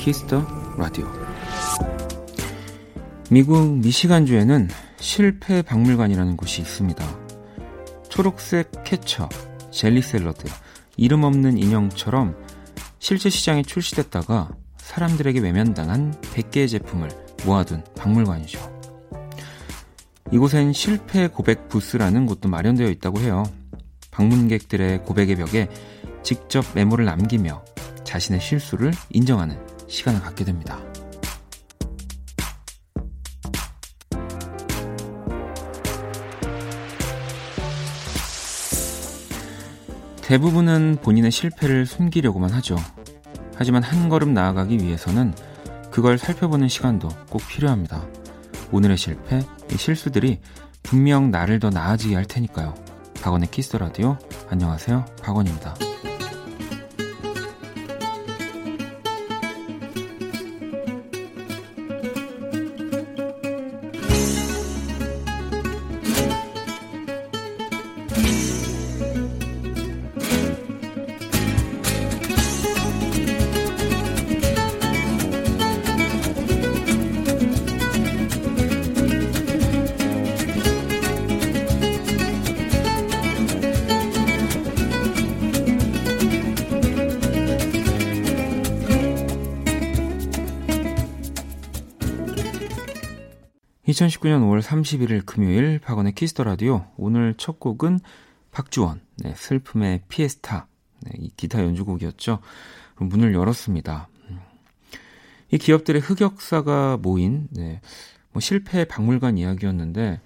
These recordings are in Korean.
키스 더 라디오. 미국 미시간주에는 실패 박물관이라는 곳이 있습니다. 초록색 캐쳐, 젤리 샐러드, 이름 없는 인형처럼 실제 시장에 출시됐다가 사람들에게 외면당한 100개의 제품을 모아둔 박물관이죠. 이곳엔 실패 고백 부스라는 곳도 마련되어 있다고 해요. 방문객들의 고백의 벽에 직접 메모를 남기며 자신의 실수를 인정하는 시간을 갖게 됩니다. 대부분은 본인의 실패를 숨기려고만 하죠. 하지만 한 걸음 나아가기 위해서는 그걸 살펴보는 시간도 꼭 필요합니다. 오늘의 실패, 실수들이 분명 나를 더 나아지게 할 테니까요. 박원의 키스 라디오. 안녕하세요. 박원입니다. 2019년 5월 31일 금요일 박원의 키스 더 라디오 오늘 첫 곡은 박주원 네, 슬픔의 피에스타 네, 이 기타 연주곡이었죠. 문을 열었습니다. 이 기업들의 흑역사가 모인 네, 뭐 실패 박물관 이야기였는데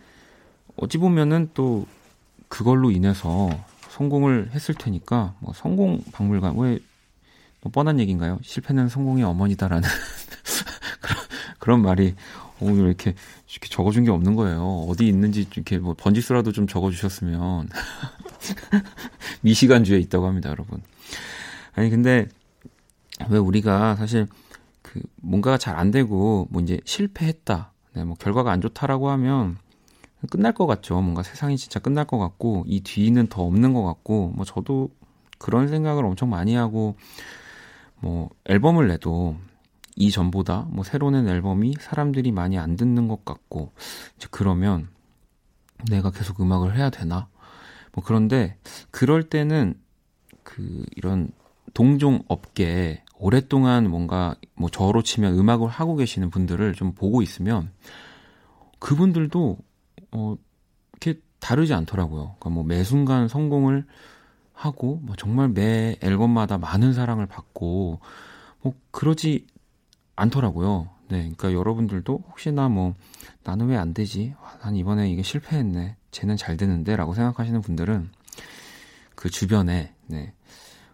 어찌 보면은 또 그걸로 인해서 성공을 했을 테니까 뭐 성공 박물관 왜 뭐 뻔한 얘기인가요? 실패는 성공의 어머니다라는 그런, 그런 말이 오늘 어, 이렇게, 이렇게 적어준 게 없는 거예요. 어디 있는지 이렇게 뭐 번지수라도 좀 적어주셨으면. 미시간주에 있다고 합니다, 여러분. 아니, 근데 왜 우리가 사실 그 뭔가가 잘 안 되고 뭐 이제 실패했다. 네, 뭐 결과가 안 좋다라고 하면 끝날 것 같죠. 뭔가 세상이 진짜 끝날 것 같고 이 뒤는 더 없는 것 같고 뭐 저도 그런 생각을 엄청 많이 하고 뭐 앨범을 내도 이전보다 뭐 새로 낸 앨범이 사람들이 많이 안 듣는 것 같고 이제 그러면 내가 계속 음악을 해야 되나? 뭐 그런데 그럴 때는 그 이런 동종 업계에 오랫동안 뭔가 뭐 저로 치면 음악을 하고 계시는 분들을 좀 보고 있으면 그분들도 어 이렇게 다르지 않더라고요. 그러니까 뭐 매 순간 성공을 하고 뭐 정말 매 앨범마다 많은 사랑을 받고 뭐 그러지 않더라고요. 네, 그러니까 여러분들도 혹시나 뭐 나는 왜 안 되지? 난 이번에 이게 실패했네. 쟤는 잘 되는데라고 생각하시는 분들은 그 주변에 네,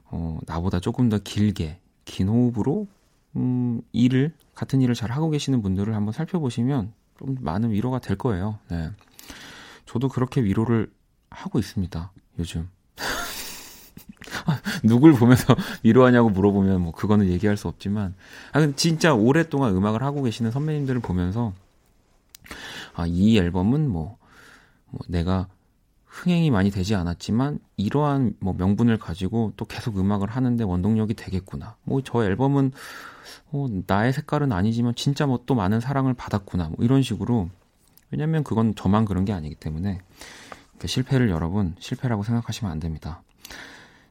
어, 나보다 조금 더 길게 긴 호흡으로 음, 일을 같은 일을 잘 하고 계시는 분들을 한번 살펴보시면 좀 많은 위로가 될 거예요. 네. 저도 그렇게 위로를 하고 있습니다. 요즘. 누굴 보면서 위로하냐고 물어보면 뭐 그거는 얘기할 수 없지만 아 진짜 오랫동안 음악을 하고 계시는 선배님들을 보면서 아 이 앨범은 뭐, 뭐 내가 흥행이 많이 되지 않았지만 이러한 뭐 명분을 가지고 또 계속 음악을 하는데 원동력이 되겠구나. 뭐 저 앨범은 어, 나의 색깔은 아니지만 진짜 뭐 또 많은 사랑을 받았구나. 뭐 이런 식으로 왜냐면 그건 저만 그런 게 아니기 때문에 그러니까 실패를 여러분 실패라고 생각하시면 안 됩니다.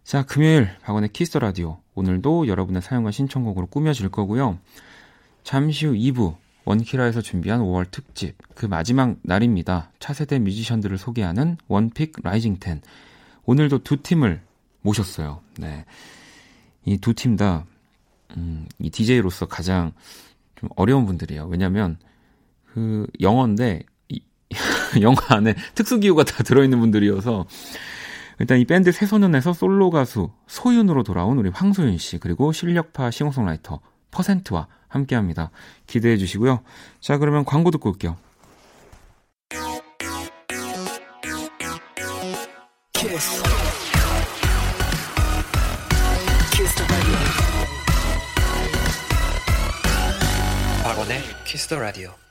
자, 금요일 박원의 키스 더 라디오. 오늘도 여러분의 사연과 신청곡으로 꾸며질 거고요. 잠시 후 2부 원키라에서 준비한 5월 특집 그 마지막 날입니다. 차세대 뮤지션들을 소개하는 원픽 라이징 10. 오늘도 두 팀을 모셨어요. 네. 이 두 팀 다, 음, 이 DJ로서 가장 좀 어려운 분들이에요. 왜냐면, 그, 영어인데, 이, 영어 안에 특수기호가 다 들어있는 분들이어서, 일단 이 밴드 새소년에서 솔로 가수 소윤으로 돌아온 우리 황소윤 씨 그리고 실력파 싱어송라이터 퍼센트와 함께합니다. 기대해 주시고요. 자 그러면 광고 듣고 올게요. 키스. 키스 박원의 키스 더 라디오.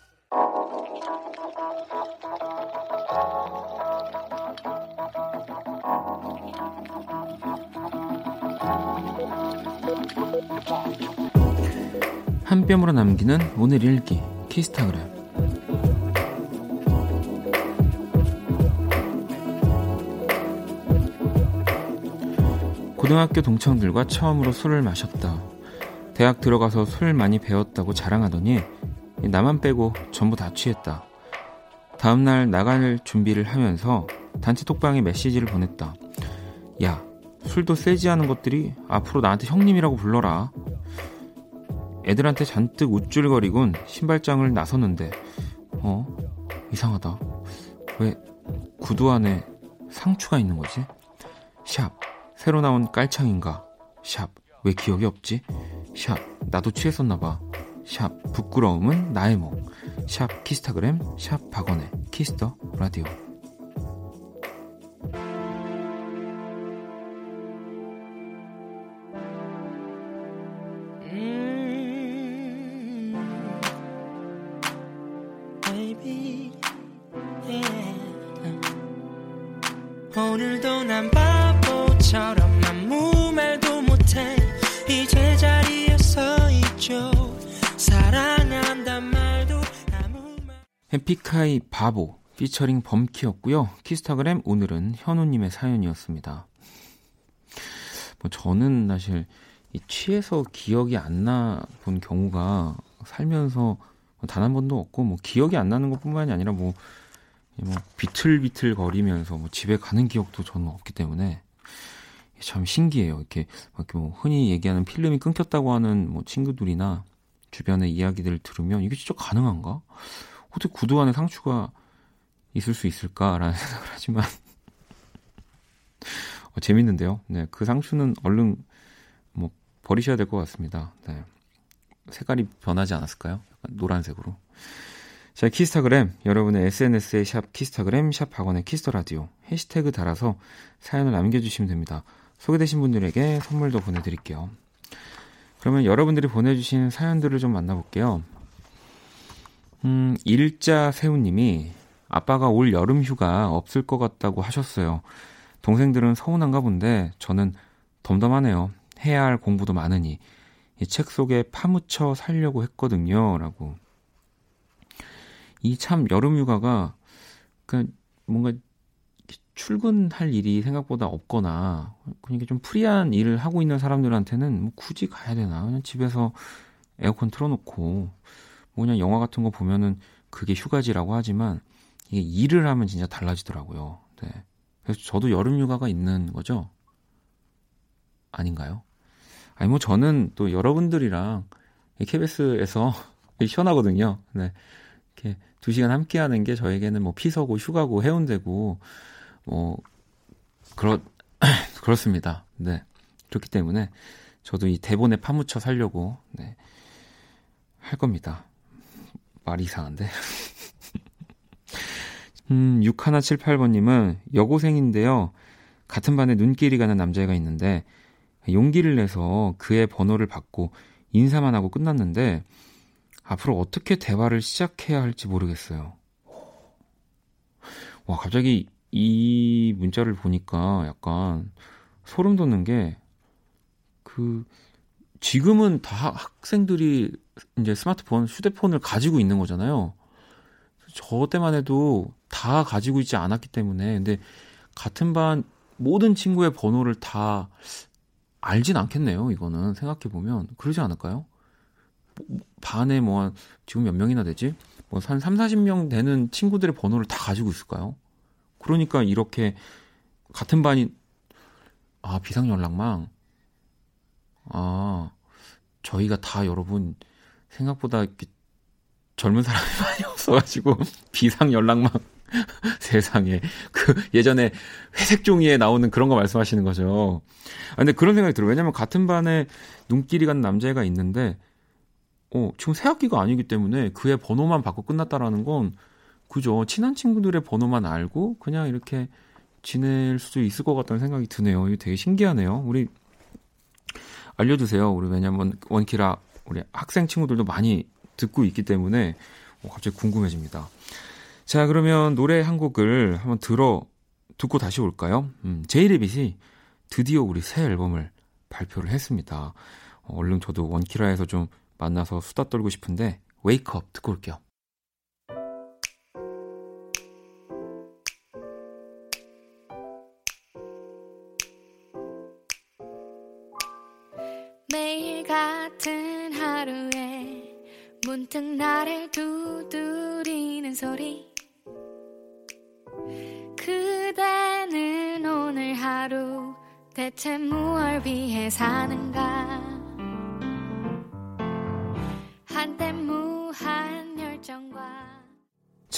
한 뼘으로 남기는 오늘 일기 키스타그램 고등학교 동창들과 처음으로 술을 마셨다. 대학 들어가서 술 많이 배웠다고 자랑하더니 나만 빼고 전부 다 취했다. 다음날 나갈 준비를 하면서 단체 톡방에 메시지를 보냈다. 야, 술도 세지 않은 것들이 앞으로 나한테 형님이라고 불러라. 애들한테 잔뜩 우쭐거리곤 신발장을 나섰는데, 어? 이상하다. 왜 구두 안에 상추가 있는 거지? 샵. 새로 나온 깔창인가? 샵. 왜 기억이 없지? 샵. 나도 취했었나봐. 샵. 부끄러움은 나의 몫. 샵. 키스타그램. 샵. 박원의 키스 더 라디오. 에픽하이 바보 피처링 범키였고요. 키스타그램 오늘은 현우님의 사연이었습니다. 뭐 저는 사실 취해서 기억이 안 나 본 경우가 살면서 단 한 번도 없고 뭐 기억이 안 나는 것뿐만이 아니라 뭐, 뭐 비틀비틀 거리면서 뭐 집에 가는 기억도 저는 없기 때문에 참 신기해요. 이렇게, 이렇게 뭐 흔히 얘기하는 필름이 끊겼다고 하는 뭐 친구들이나 주변의 이야기들을 들으면 이게 진짜 가능한가? 어떻게 구두 안에 상추가 있을 수 있을까라는 생각을 하지만 어, 재밌는데요. 네, 그 상추는 얼른 뭐 버리셔야 될 것 같습니다. 네. 색깔이 변하지 않았을까요? 노란색으로. 자, 키스타그램 여러분의 SNS에 샵 키스타그램 샵 박원의 Kiss the Radio 해시태그 달아서 사연을 남겨주시면 됩니다. 소개되신 분들에게 선물도 보내드릴게요. 그러면 여러분들이 보내주신 사연들을 좀 만나볼게요. 음, 일자 세우님이 아빠가 올 여름 휴가 없을 것 같다고 하셨어요. 동생들은 서운한가 본데 저는 덤덤하네요. 해야 할 공부도 많으니 이 책 속에 파묻혀 살려고 했거든요. 라고. 이 참 여름 휴가가 그 뭔가 출근할 일이 생각보다 없거나 그러니까 좀 프리한 일을 하고 있는 사람들한테는 뭐 굳이 가야 되나 그냥 집에서 에어컨 틀어놓고 뭐 그냥 영화 같은 거 보면은 그게 휴가지라고 하지만 이게 일을 하면 진짜 달라지더라고요. 네. 그래서 저도 여름 휴가가 있는 거죠? 아닌가요? 아니 뭐 저는 또 여러분들이랑 KBS에서 시원하거든요. 네. 이렇게 두 시간 함께 하는 게 저에게는 뭐 피서고 휴가고 해운대고 뭐 그렇 그렇습니다. 네. 그렇기 때문에 저도 이 대본에 파묻혀 살려고 네. 할 겁니다. 말이 이상한데. 음, 6178번님은 여고생인데요. 같은 반에 눈길이 가는 남자애가 있는데 용기를 내서 그의 번호를 받고 인사만 하고 끝났는데 앞으로 어떻게 대화를 시작해야 할지 모르겠어요. 와, 갑자기 이 문자를 보니까 약간 소름 돋는 게 그 지금은 다 학생들이 이제 스마트폰, 휴대폰을 가지고 있는 거잖아요. 저 때만 해도 다 가지고 있지 않았기 때문에 근데 같은 반 모든 친구의 번호를 다 알진 않겠네요. 이거는 생각해 보면 그러지 않을까요? 반에 뭐 지금 몇 명이나 되지? 뭐한 3, 40명 되는 친구들의 번호를 다 가지고 있을까요? 그러니까 이렇게 같은 반이 아 비상 연락망 아 저희가 다 여러분 생각보다 젊은 사람이 많이 없어가지고 비상 연락망 세상에 그 예전에 회색 종이에 나오는 그런 거 말씀하시는 거죠. 아, 근데 그런 생각이 들어요. 왜냐면 같은 반에 눈길이 간 남자애가 있는데 어 지금 새 학기가 아니기 때문에 그의 번호만 받고 끝났다라는 건 그죠. 친한 친구들의 번호만 알고 그냥 이렇게 지낼 수도 있을 것 같다는 생각이 드네요. 이게 되게 신기하네요. 우리 알려주세요. 우리 왜냐면 원키라 우리 학생 친구들도 많이 듣고 있기 때문에 어, 갑자기 궁금해집니다. 자, 그러면 노래 한 곡을 한번 들어 듣고 다시 올까요? 음, 제이레빗이 드디어 우리 새 앨범을 발표를 했습니다. 얼른 저도 원키라에서 좀 만나서 수다 떨고 싶은데 웨이크업 듣고 올게요.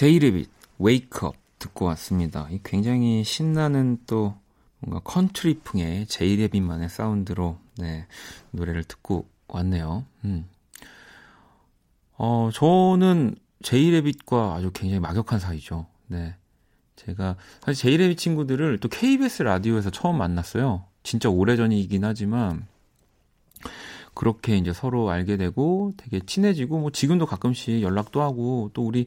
제이레빗 Wake Up 듣고 왔습니다. 굉장히 신나는 또 뭔가 컨트리풍의 제이레빗만의 사운드로 네, 노래를 듣고 왔네요. 음. 어, 저는 제이레빗과 아주 굉장히 막역한 사이죠. 네. 제가 사실 제이레빗 친구들을 또 KBS 라디오에서 처음 만났어요. 진짜 오래전이긴 하지만 그렇게 이제 서로 알게 되고 되게 친해지고 뭐 지금도 가끔씩 연락도 하고 또 우리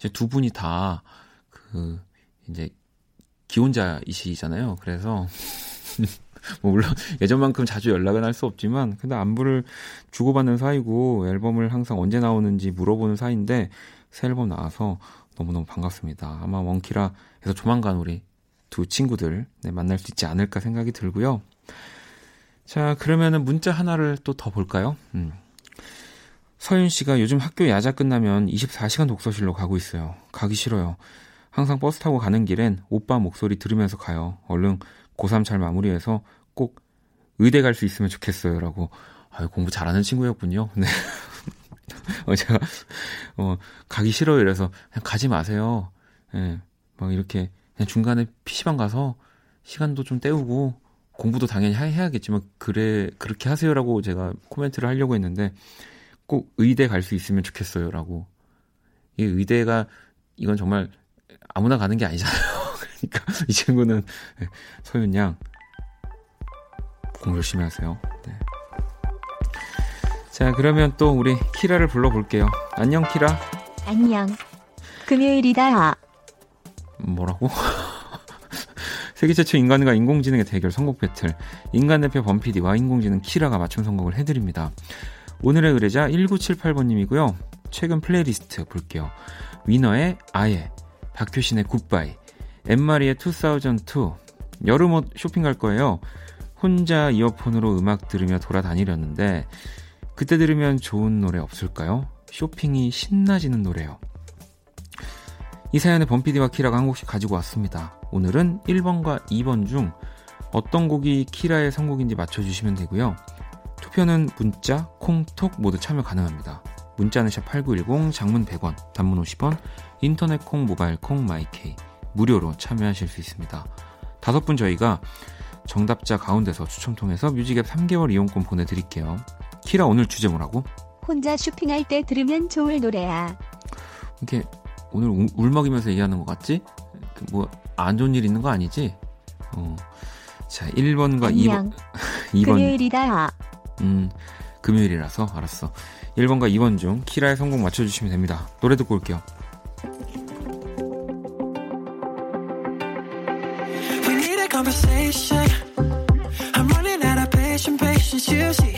이제 두 분이 다 그 이제 기혼자이시잖아요. 그래서 뭐 물론 예전만큼 자주 연락은 할 수 없지만 근데 안부를 주고받는 사이고 앨범을 항상 언제 나오는지 물어보는 사이인데 새 앨범 나와서 너무너무 반갑습니다. 아마 원키라에서 조만간 우리 두 친구들 네, 만날 수 있지 않을까 생각이 들고요. 자, 그러면은 문자 하나를 또 더 볼까요? 음. 서윤 씨가 요즘 학교 야자 끝나면 24시간 독서실로 가고 있어요. 가기 싫어요. 항상 버스 타고 가는 길엔 오빠 목소리 들으면서 가요. 얼른 고3 잘 마무리해서 꼭 의대 갈 수 있으면 좋겠어요. 라고. 아유, 공부 잘하는 친구였군요. 네. 어, 제가, 어, 가기 싫어요. 이래서 그냥 가지 마세요. 예. 네, 막 이렇게 그냥 중간에 PC방 가서 시간도 좀 때우고 공부도 당연히 해야겠지만 그래 그렇게 하세요라고 제가 코멘트를 하려고 했는데 꼭 의대 갈 수 있으면 좋겠어요라고 이 의대가 이건 정말 아무나 가는 게 아니잖아요. 그러니까 이 친구는 네, 서윤 양 공부 열심히 하세요. 네. 자 그러면 또 우리 키라를 불러볼게요. 안녕 키라. 안녕. 금요일이다. 뭐라고? 세계 최초 인간과 인공지능의 대결 선곡 배틀. 인간 대표 범피디와 인공지능 키라가 맞춤 선곡을 해드립니다. 오늘의 의뢰자 1978번님이고요. 최근 플레이리스트 볼게요. 위너의 Ah Yeah, 박효신의 Goodbye, 앤마리의 2002, 여름 옷 쇼핑 갈 거예요. 혼자 이어폰으로 음악 들으며 돌아다니려는데, 그때 들으면 좋은 노래 없을까요? 쇼핑이 신나지는 노래요. 이 사연에 범피디와 키라가 한 곡씩 가지고 왔습니다. 오늘은 1번과 2번 중 어떤 곡이 키라의 선곡인지 맞춰주시면 되고요. 투표는 문자, 콩, 톡 모두 참여 가능합니다. 문자는 샵8910, 장문 100원, 단문 50원, 인터넷 콩, 모바일 콩, 마이케이 무료로 참여하실 수 있습니다. 다섯 분 저희가 정답자 가운데서 추첨 통해서 뮤직앱 3개월 이용권 보내드릴게요. 키라 오늘 주제 뭐라고? 혼자 쇼핑할 때 들으면 좋을 노래야. 이렇게 오늘 울, 울먹이면서 얘기하는 것 같지? 그 뭐안 좋은 일 있는 거 아니지? 어. 자, 1번과 안녕. 2번. 2번. 금요일이다. 음, 금요일이라서 알았어. 1번과 2번 중 키라의 성공 맞춰주시면 됩니다. 노래 듣고 올게요. see,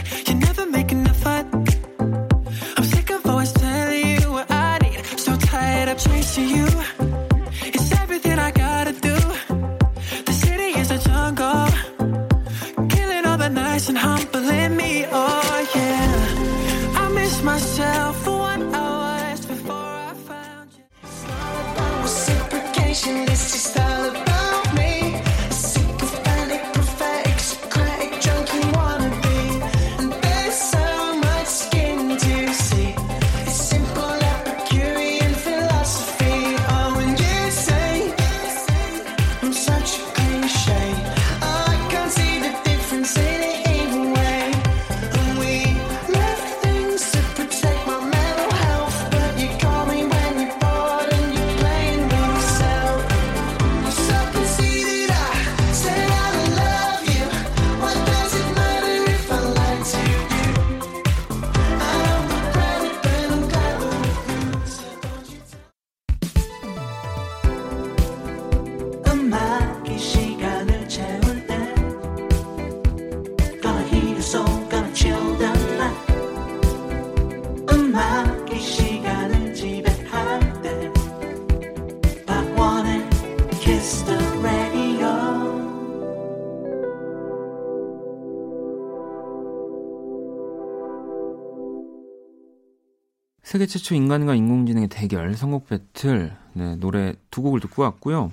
세계 최초 인간과 인공지능의 대결 선곡 배틀 네, 노래 두 곡을 듣고 왔고요.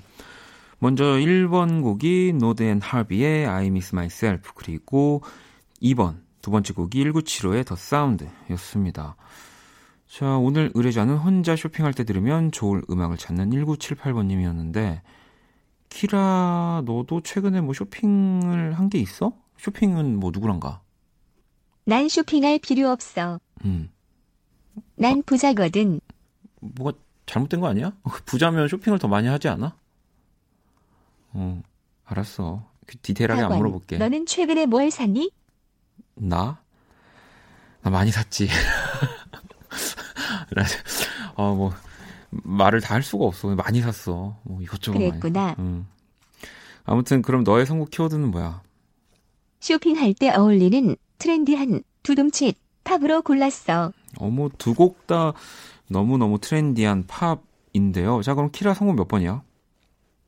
먼저 1번 곡이 노드 and 하비의 I Miss Myself 그리고 2번 두 번째 곡이 1975의 The Sound였습니다. 자, 오늘 의뢰자는 혼자 쇼핑할 때 들으면 좋을 음악을 찾는 1978번님이었는데 키라 너도 최근에 뭐 쇼핑을 한 게 있어? 쇼핑은 뭐 누구랑 가? 난 쇼핑할 필요 없어. 음. 난 부자거든. 뭐가 잘못된 거 아니야? 부자면 쇼핑을 더 많이 하지 않아? 어, 알았어. 그 디테일하게 안 물어볼게. 너는 최근에 뭘 샀니? 나? 나 많이 샀지. 어, 뭐, 말을 다 할 수가 없어. 많이 샀어. 뭐 이것저것 그랬구나. 많이. 음. 아무튼 그럼 너의 선곡 키워드는 뭐야? 쇼핑할 때 어울리는 트렌디한 두둠칫 팝으로 골랐어. 어머 두 곡 다 너무너무 트렌디한 팝인데요. 자 그럼 키라 선곡 몇 번이야?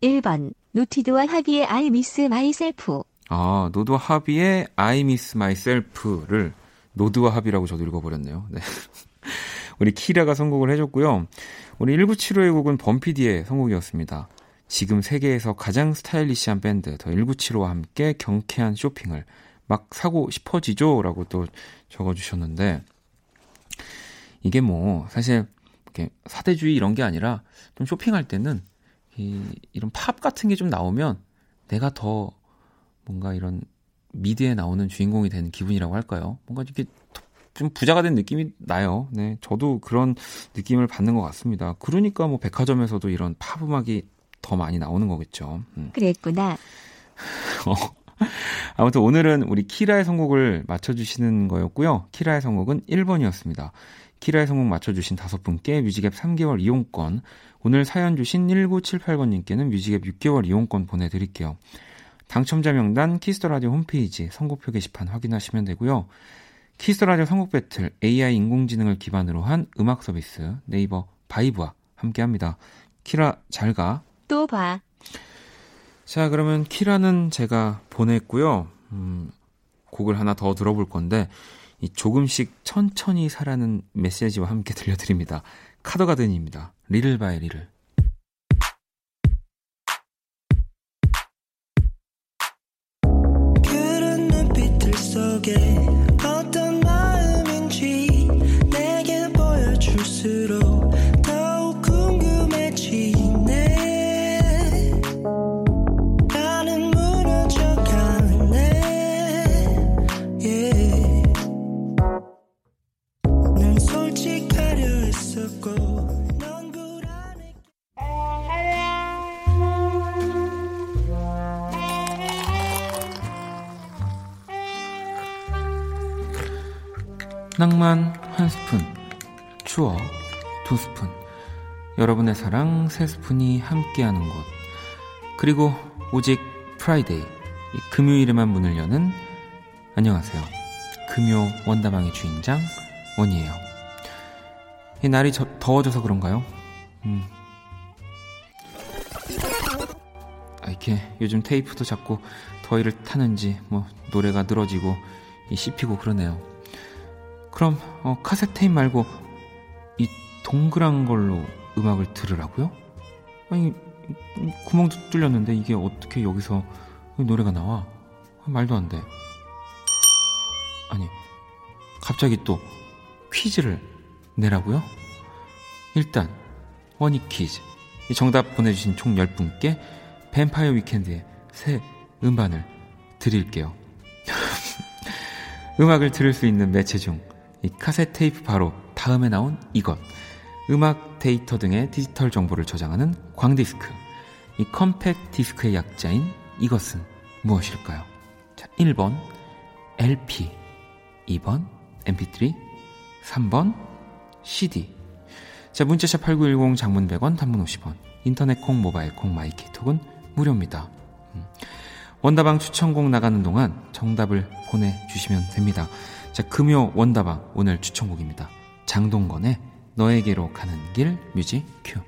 1번 노티드와 하비의 I Miss Myself. 아 노드와 하비의 I Miss Myself를 노드와 하비라고 저도 읽어버렸네요. 네. 우리 키라가 선곡을 해줬고요. 우리 1975의 곡은 범피디의 선곡이었습니다. 지금 세계에서 가장 스타일리시한 밴드 더 1975와 함께 경쾌한 쇼핑을 막 사고 싶어지죠? 라고 또 적어주셨는데, 이게 뭐, 사실, 이렇게 사대주의 이런 게 아니라, 좀 쇼핑할 때는, 이, 이런 팝 같은 게 좀 나오면, 내가 더 뭔가 이런 미드에 나오는 주인공이 되는 기분이라고 할까요? 뭔가 이렇게 좀 부자가 된 느낌이 나요. 네. 저도 그런 느낌을 받는 것 같습니다. 그러니까 뭐 백화점에서도 이런 팝 음악이 더 많이 나오는 거겠죠. 음. 그랬구나. 어. 아무튼 오늘은 우리 키라의 선곡을 맞춰주시는 거였고요. 키라의 선곡은 1번이었습니다. 키라의 선곡 맞춰주신 다섯 분께 뮤직앱 3개월 이용권, 오늘 사연 주신 1978번님께는 뮤직앱 6개월 이용권 보내드릴게요. 당첨자 명단 키스터라디오 홈페이지 선곡표 게시판 확인하시면 되고요. Kiss Radio 선곡 배틀 AI 인공지능을 기반으로 한 음악 서비스 네이버 바이브와 함께합니다. 키라 잘 가. 또 봐. 자 그러면 키라는 제가 보냈고요. 음, 곡을 하나 더 들어볼 건데 이 조금씩 천천히 사라는 메시지와 함께 들려드립니다. 카더가든입니다. Little by Little. 낭만 한 스푼, 추억 두 스푼, 여러분의 사랑 세 스푼이 함께하는 곳. 그리고 오직 Friday, 금요일에만 문을 여는 안녕하세요. 금요 원다방의 주인장 원이에요. 이 날이 저, 더워져서 그런가요? 음. 아, 이렇게 요즘 테이프도 자꾸 더위를 타는지 뭐 노래가 늘어지고 씹히고 그러네요. 그럼 어, 카세트 테이프 말고 이 동그란 걸로 음악을 들으라고요? 아니 구멍도 뚫렸는데 이게 어떻게 여기서 노래가 나와? 말도 안 돼. 아니 갑자기 또 퀴즈를 내라고요? 일단 원이 퀴즈 이 정답 보내주신 총 10분께 뱀파이어 위켄드의 새 음반을 드릴게요. 음악을 들을 수 있는 매체 중이 카세트 테이프 바로 다음에 나온 이것. 음악 데이터 등의 디지털 정보를 저장하는 광디스크. 이 컴팩트 디스크의 약자인 이것은 무엇일까요? 자, 1번 LP, 2번 MP3, 3번 CD. 자, 문자샵 8910 장문 100원, 단문 50원. 인터넷 콩, 모바일 콩, 마이케이톡은 무료입니다. 음. 원다방 추천곡 나가는 동안 정답을 보내주시면 됩니다. 자, 금요 원다방 오늘 추천곡입니다. 장동건의 너에게로 가는 길 뮤직 큐.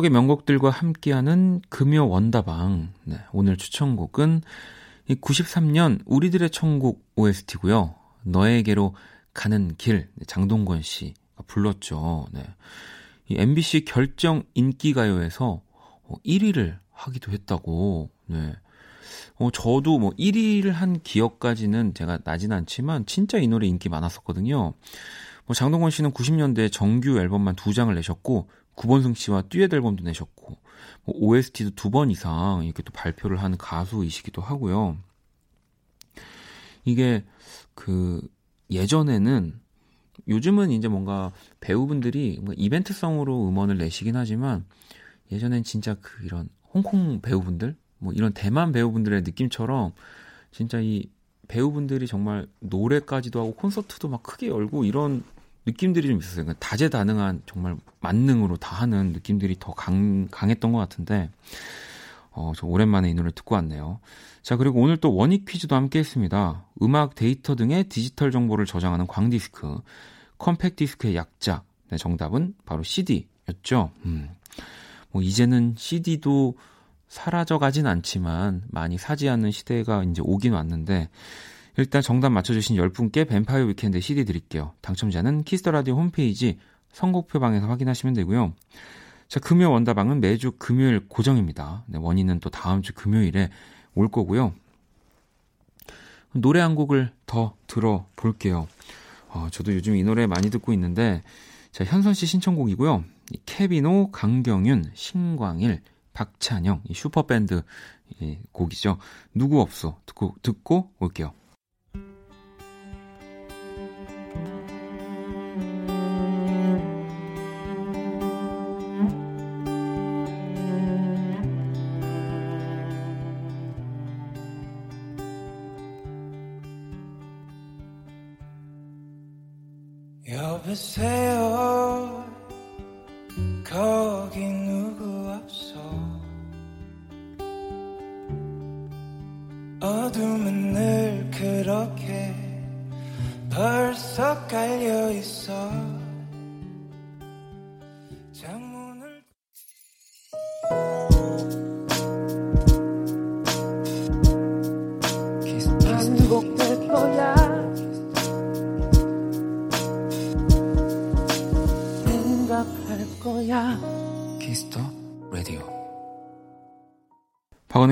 추억의 명곡들과 함께하는 금요 원다방. 네, 오늘 추천곡은 93년 우리들의 천국 OST고요. 너에게로 가는 길 장동건 씨가 불렀죠. 네. 이 MBC 결정 인기 가요에서 1위를 어, 하기도 했다고. 네. 어, 저도 뭐 1위를 한 기억까지는 제가 나진 않지만 진짜 이 노래 인기 많았었거든요. 뭐 장동건 씨는 90년대 정규 앨범만 두 장을 내셨고 구본승 씨와 듀엣 앨범도 내셨고 뭐 OST도 두 번 이상 이렇게 또 발표를 한 가수이시기도 하고요. 이게 그 예전에는 요즘은 이제 뭔가 배우분들이 뭔가 이벤트성으로 음원을 내시긴 하지만 예전엔 진짜 그 이런 홍콩 배우분들 뭐 이런 대만 배우분들의 느낌처럼 진짜 이 배우분들이 정말 노래까지도 하고 콘서트도 막 크게 열고 이런 느낌들이 좀 있었어요. 그러니까 다재다능한 정말 만능으로 다 하는 느낌들이 더 강, 강했던 것 같은데, 어, 저 오랜만에 이 노래 듣고 왔네요. 자, 그리고 오늘 또 원익 퀴즈도 함께 했습니다. 음악 데이터 등의 디지털 정보를 저장하는 광디스크, 컴팩 디스크의 약자. 네, 정답은 바로 CD였죠. 음. 뭐, 이제는 CD도 사라져 가진 않지만 많이 사지 않는 시대가 이제 오긴 왔는데, 일단 정답 맞춰주신 10분께 뱀파이어 위켄드 CD 드릴게요. 당첨자는 키스터라디오 홈페이지 선곡표방에서 확인하시면 되고요. 자, 금요 원다방은 매주 금요일 고정입니다. 네, 원인은 또 다음 주 금요일에 올 거고요. 노래 한 곡을 더 들어볼게요. 어, 저도 요즘 이 노래 많이 듣고 있는데, 자, 현선 씨 신청곡이고요. 케비노, 강경윤, 신광일, 박찬영, 이 슈퍼밴드 곡이죠. 누구 없어. 듣고, 듣고 올게요.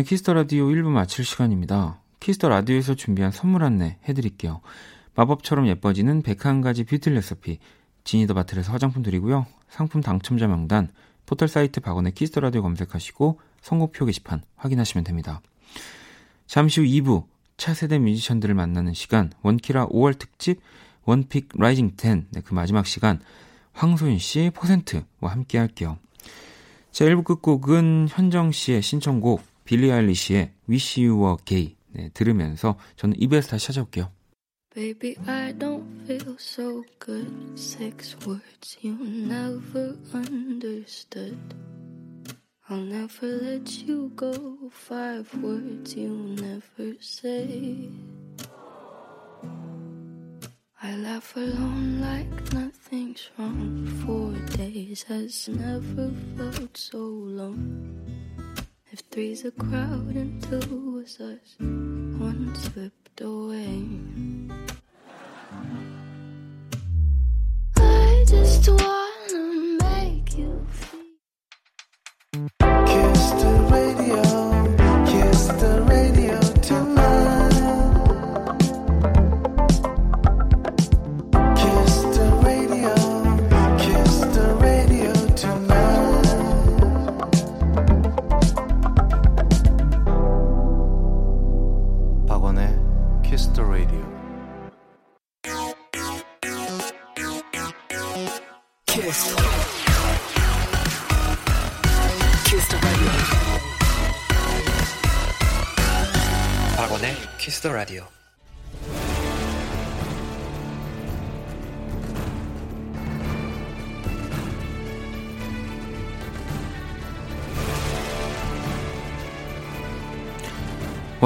Kiss the Radio 1부 마칠 시간입니다. Kiss the Radio에서 준비한 선물 안내 해드릴게요. 마법처럼 예뻐지는 101가지 뷰티 레시피 지니더바틀에서 화장품 드리고요. 상품 당첨자 명단 포털 사이트 박원의 Kiss the Radio 검색하시고 선곡표 게시판 확인하시면 됩니다. 잠시 후 2부 차세대 뮤지션들을 만나는 시간 원키라 5월 특집 원pick rising 10 네, 그 마지막 시간 황소윤 씨 포센트와 함께 할게요. 자, 1부 끝곡은 현정 씨의 신청곡 빌리 아일리시의 Wish You Were Gay 네, 들으면서 저는 2부에서 다시 찾아올게요. Baby, I don't feel so good. Six words you never understood. I'll never let you go. Five words you never say. I laugh alone like nothing's wrong. Four days has never felt so long. If three's a crowd and two was us, one slipped away.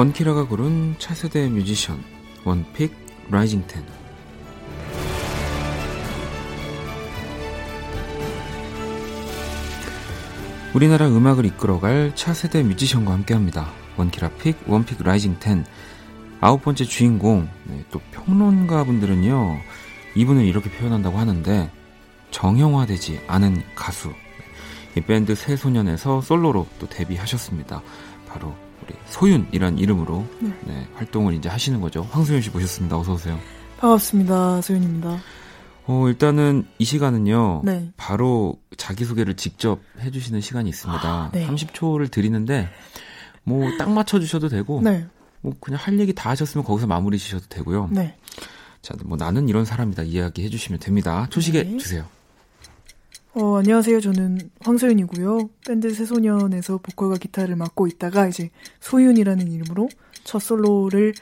원키라가 고른 차세대 뮤지션 원pick rising 10 우리나라 음악을 이끌어갈 차세대 뮤지션과 함께합니다. 원키라 pick, 원pick rising 10. 아홉 번째 주인공, 네, 또 평론가 분들은요, 이분을 이렇게 표현한다고 하는데, 정형화되지 않은 가수. 이 밴드 새소년에서 솔로로 또 데뷔하셨습니다. 바로 우리 소윤이란 이름으로 네. 네, 활동을 이제 하시는 거죠. 황소윤 씨 모셨습니다. 어서 오세요. 반갑습니다. 소윤입니다. 어, 일단은 이 시간은요. 네. 바로 자기소개를 직접 해주시는 시간이 있습니다. 아, 네. 30초를 드리는데, 뭐, 딱 맞춰 주셔도 되고, 네. 뭐, 그냥 할 얘기 다 하셨으면 거기서 마무리 지셔도 되고요. 네. 자, 뭐, 나는 이런 사람이다 이야기 해 주시면 됩니다. 초식에 네. 주세요. 어, 안녕하세요. 저는 황소윤이고요. 밴드 새소년에서 보컬과 기타를 맡고 있다가 이제 소윤이라는 이름으로 첫 솔로를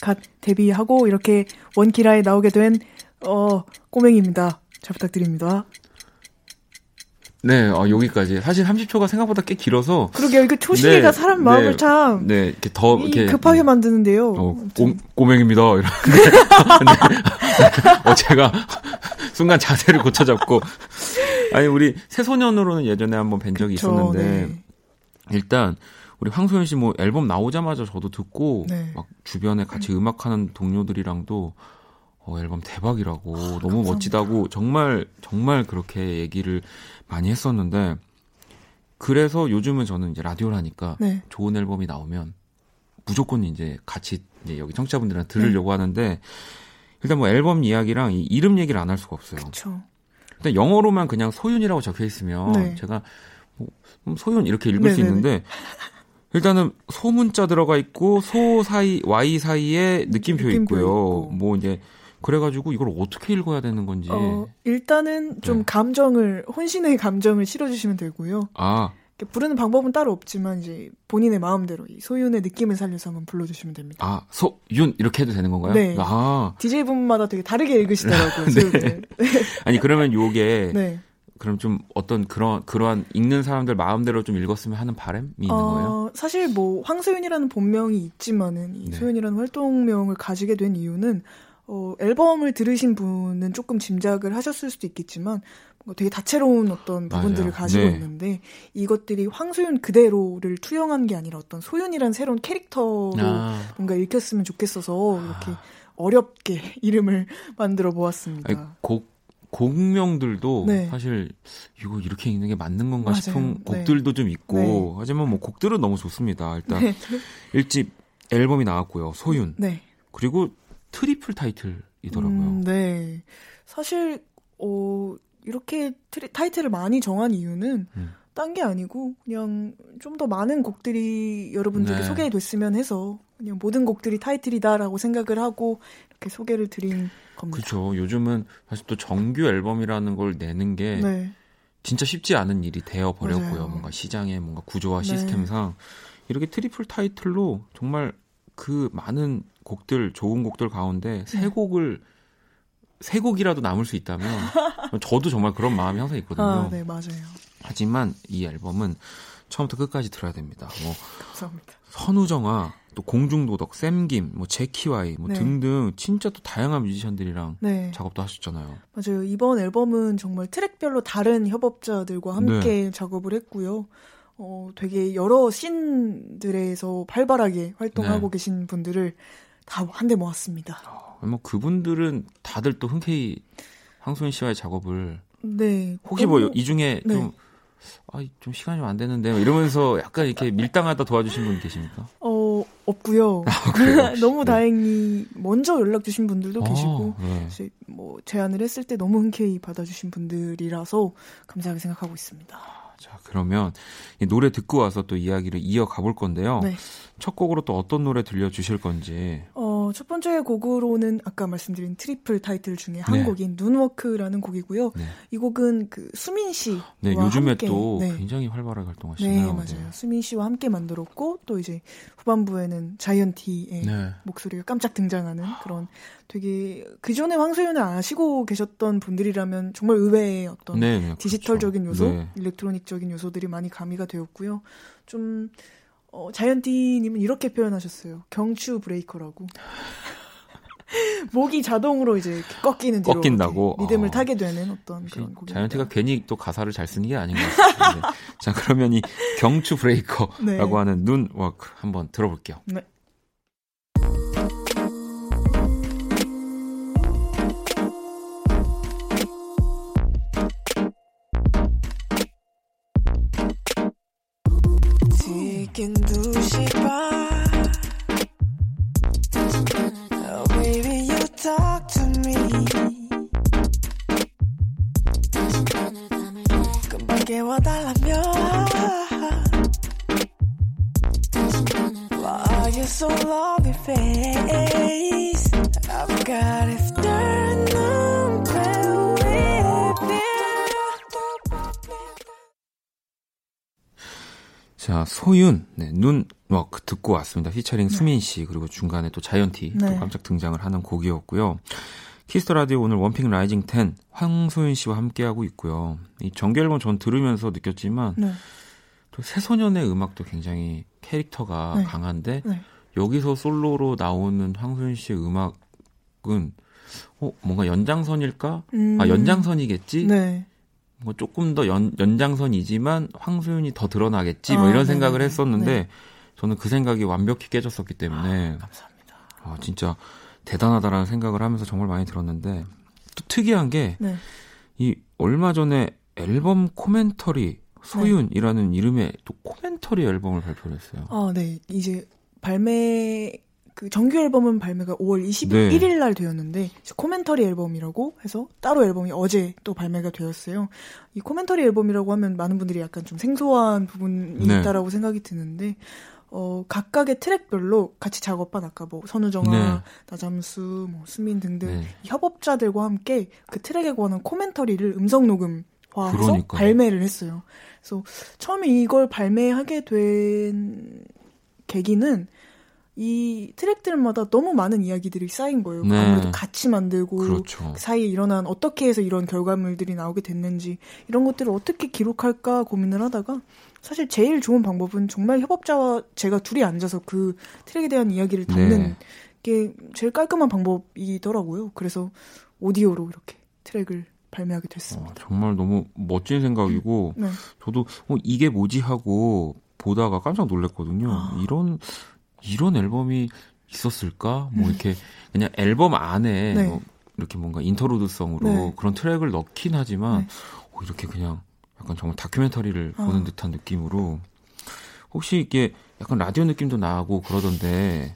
갓 데뷔하고 이렇게 원키라에 나오게 된 어, 꼬맹입니다. 잘 부탁드립니다. 네, 어, 여기까지. 사실 30초가 생각보다 꽤 길어서, 그러게요. 이거 초시계가 네, 사람 마음을 네, 참 네, 이렇게 더, 이 이렇게. 급하게 만드는데요. 어. 꼬, 꼬맹입니다. 이러는데. 어, 제가 순간 자세를 고쳐잡고. 아니, 우리 새소년으로는 예전에 한번 뵌 적이 그쵸, 있었는데, 네. 일단, 우리 황소연 씨 뭐 앨범 나오자마자 저도 듣고, 네. 막 주변에 같이 음악하는 동료들이랑도, 어, 앨범 대박이라고, 너무 아, 감사합니다. 멋지다고, 정말, 정말 그렇게 얘기를 많이 했었는데, 그래서 요즘은 저는 이제 라디오를 하니까, 네. 좋은 앨범이 나오면 무조건 이제 같이 이제 여기 청취자분들한테 들으려고 네. 하는데 일단 뭐 앨범 이야기랑 이 이름 얘기를 안 할 수가 없어요. 그렇죠. 일단 영어로만 그냥 소윤이라고 적혀 있으면 네. 제가 뭐 음, 소윤 이렇게 읽을 수 네네네. 있는데 일단은 소문자 들어가 있고 소 사이 y 사이에 느낌표, 느낌표 있고요. 있고. 뭐 이제 그래가지고 이걸 어떻게 읽어야 되는 건지 어, 일단은 좀 네. 감정을 혼신의 감정을 실어주시면 되고요. 아 부르는 방법은 따로 없지만 이제 본인의 마음대로 이 소윤의 느낌을 살려서 한번 불러주시면 됩니다. 아, 소윤 이렇게 해도 되는 건가요? 네. 아 DJ 분마다 되게 다르게 읽으시더라고요. 소윤을. 아니 그러면 요게 네. 그럼 좀 어떤 그런 그러한 읽는 사람들 마음대로 좀 읽었으면 하는 바람이 있는 거예요? 어, 사실 뭐 황소윤이라는 본명이 있지만은 이 네. 소윤이라는 활동명을 가지게 된 이유는 어, 앨범을 들으신 분은 조금 짐작을 하셨을 수도 있겠지만 뭔가 되게 다채로운 어떤 부분들을 맞아요. 가지고 네. 있는데 이것들이 황소윤 그대로를 투영한 게 아니라 어떤 소윤이라는 새로운 캐릭터로 아, 뭔가 읽혔으면 좋겠어서 이렇게 어렵게 이름을 만들어 보았습니다. 아니, 곡 곡명들도 네. 사실 이거 이렇게 읽는 게 맞는 건가 맞아요. 싶은 네. 곡들도 좀 있고 네. 하지만 뭐 곡들은 너무 좋습니다. 일단 네. 일집 앨범이 나왔고요. 소윤 네. 그리고 트리플 타이틀이더라고요. 음, 네. 사실 어 이렇게 트리- 타이틀을 많이 정한 이유는 음. 딴게 아니고 그냥 좀 더 많은 곡들이 여러분들께 네. 소개됐으면 해서 그냥 모든 곡들이 타이틀이다라고 생각을 하고 이렇게 소개를 드린 겁니다. 그렇죠. 요즘은 사실 또 정규 앨범이라는 걸 내는 게 네. 진짜 쉽지 않은 일이 되어 버렸고요. 뭔가 시장의 뭔가 구조와 네. 시스템상 이렇게 트리플 타이틀로 정말 그 많은 곡들 좋은 곡들 가운데 세 네. 곡을 세 곡이라도 남을 수 있다면 저도 정말 그런 마음이 항상 있거든요. 아, 네, 맞아요. 하지만 이 앨범은 처음부터 끝까지 들어야 됩니다. 뭐 감사합니다. 선우정아, 또 공중도덕, 샘김, 뭐 제키와이 뭐 네. 등등 진짜 또 다양한 뮤지션들이랑 네. 작업도 하셨잖아요. 맞아요. 이번 앨범은 정말 트랙별로 다른 협업자들과 함께 작업을 했고요. 어, 되게 여러 씬들에서 활발하게 활동하고 네. 계신 분들을 다 한데 모았습니다. 뭐 그분들은 다들 또 흔쾌히 황소연 씨와의 작업을 네. 혹시 뭐 이 중에 네. 좀, 아, 좀 시간이 좀 안 되는데 요 이러면서 약간 이렇게 밀당하다 도와주신 분 계십니까? 어, 없고요. 그래요? 너무 네. 다행히 먼저 연락 주신 분들도 계시고 아, 네. 이제 뭐 제안을 했을 때 너무 흔쾌히 받아주신 분들이라서 감사하게 생각하고 있습니다. 자, 그러면 이 노래 듣고 와서 또 이야기를 이어가 볼 건데요. 네. 첫 곡으로 또 어떤 노래 들려주실 건지. 어, 첫 번째 곡으로는 아까 말씀드린 트리플 타이틀 중에 한 네. 곡인 Noonwalk라는 곡이고요. 네. 이 곡은 그 수민 씨와 네, 요즘에 함께 또 네. 굉장히 활발하게 네, 활동하시네요. 맞아요. 수민 씨와 함께 만들었고 또 이제 후반부에는 자이언티의 네. 목소리가 깜짝 등장하는 그런 되게 그 전에 황소연을 아시고 계셨던 분들이라면 정말 의외의 어떤 네, 네, 디지털적인 그렇죠. 요소, 네. 일렉트로닉적인 요소들이 많이 가미가 되었고요. 좀 어, 자이언티님은 이렇게 표현하셨어요. 경추 브레이커라고. 목이 자동으로 이제 꺾이는 뒤로 꺾인다고? 리듬을 어. 타게 되는 어떤 그런 곡입니다. 자이언티가 괜히 또 가사를 잘 쓰는 게 아닌 것 같아요. 네. 자, 그러면 이 경추 breaker라고 네. 하는 Noonwalk 한번 들어볼게요. 네. 지긴 두 소윤, 네, Noonwalk 듣고 왔습니다. 피처링 수민 씨, 그리고 중간에 또 자이언티 또 네. 깜짝 등장을 하는 곡이었고요. Kiss the 라디오 오늘 one pick rising 10 황소윤 씨와 함께하고 있고요. 이 정규 앨범 전 들으면서 느꼈지만 네. 또 새소년의 음악도 굉장히 캐릭터가 네. 강한데 네. 여기서 솔로로 나오는 황소윤 씨의 음악은 어, 뭔가 연장선일까? 음, 아, 연장선이겠지? 네. 뭐 조금 더 연, 연장선이지만 황소윤이 더 드러나겠지? 뭐 아, 이런 네네네. 생각을 했었는데 네. 저는 그 생각이 완벽히 깨졌었기 때문에 감사합니다. 아, 진짜 대단하다라는 생각을 하면서 정말 많이 들었는데 또 특이한 게이 네. 얼마 전에 앨범 코멘터리 소윤이라는 이름의 또 코멘터리 앨범을 발표를 했어요. 아, 네. 이제 발매 그 정규 앨범은 발매가 5월 네. 21일 날 되었는데 코멘터리 앨범이라고 해서 따로 앨범이 어제 또 발매가 되었어요. 이 코멘터리 앨범이라고 하면 많은 분들이 약간 좀 생소한 부분이 네. 있다라고 생각이 드는데 어 각각의 트랙별로 같이 작업한 아까 뭐 선우정아, 네. 나잠수, 뭐 수민 등등 네. 협업자들과 함께 그 트랙에 관한 코멘터리를 음성 녹음 화해서 그러니까요. 발매를 했어요. 그래서 처음에 이걸 발매하게 된 계기는 이 트랙들마다 너무 많은 이야기들이 쌓인 거예요. 네. 아무래도 같이 만들고 그렇죠. 그 사이에 일어난 어떻게 해서 이런 결과물들이 나오게 됐는지 이런 것들을 어떻게 기록할까 고민을 하다가 사실 제일 좋은 방법은 정말 협업자와 제가 둘이 앉아서 그 트랙에 대한 이야기를 담는 네. 게 제일 깔끔한 방법이더라고요. 그래서 오디오로 이렇게 트랙을 발매하게 됐습니다. 어, 정말 너무 멋진 생각이고 네. 저도 어, 이게 뭐지 하고 보다가 깜짝 놀랐거든요. 아. 이런 이런 앨범이 있었을까? 뭐 이렇게 그냥 앨범 안에 네. 뭐 이렇게 뭔가 인터루드성으로 네. 그런 트랙을 넣긴 하지만 네. 어, 이렇게 그냥 약간 정말 다큐멘터리를 아. 보는 듯한 느낌으로 혹시 이게 약간 라디오 느낌도 나고 그러던데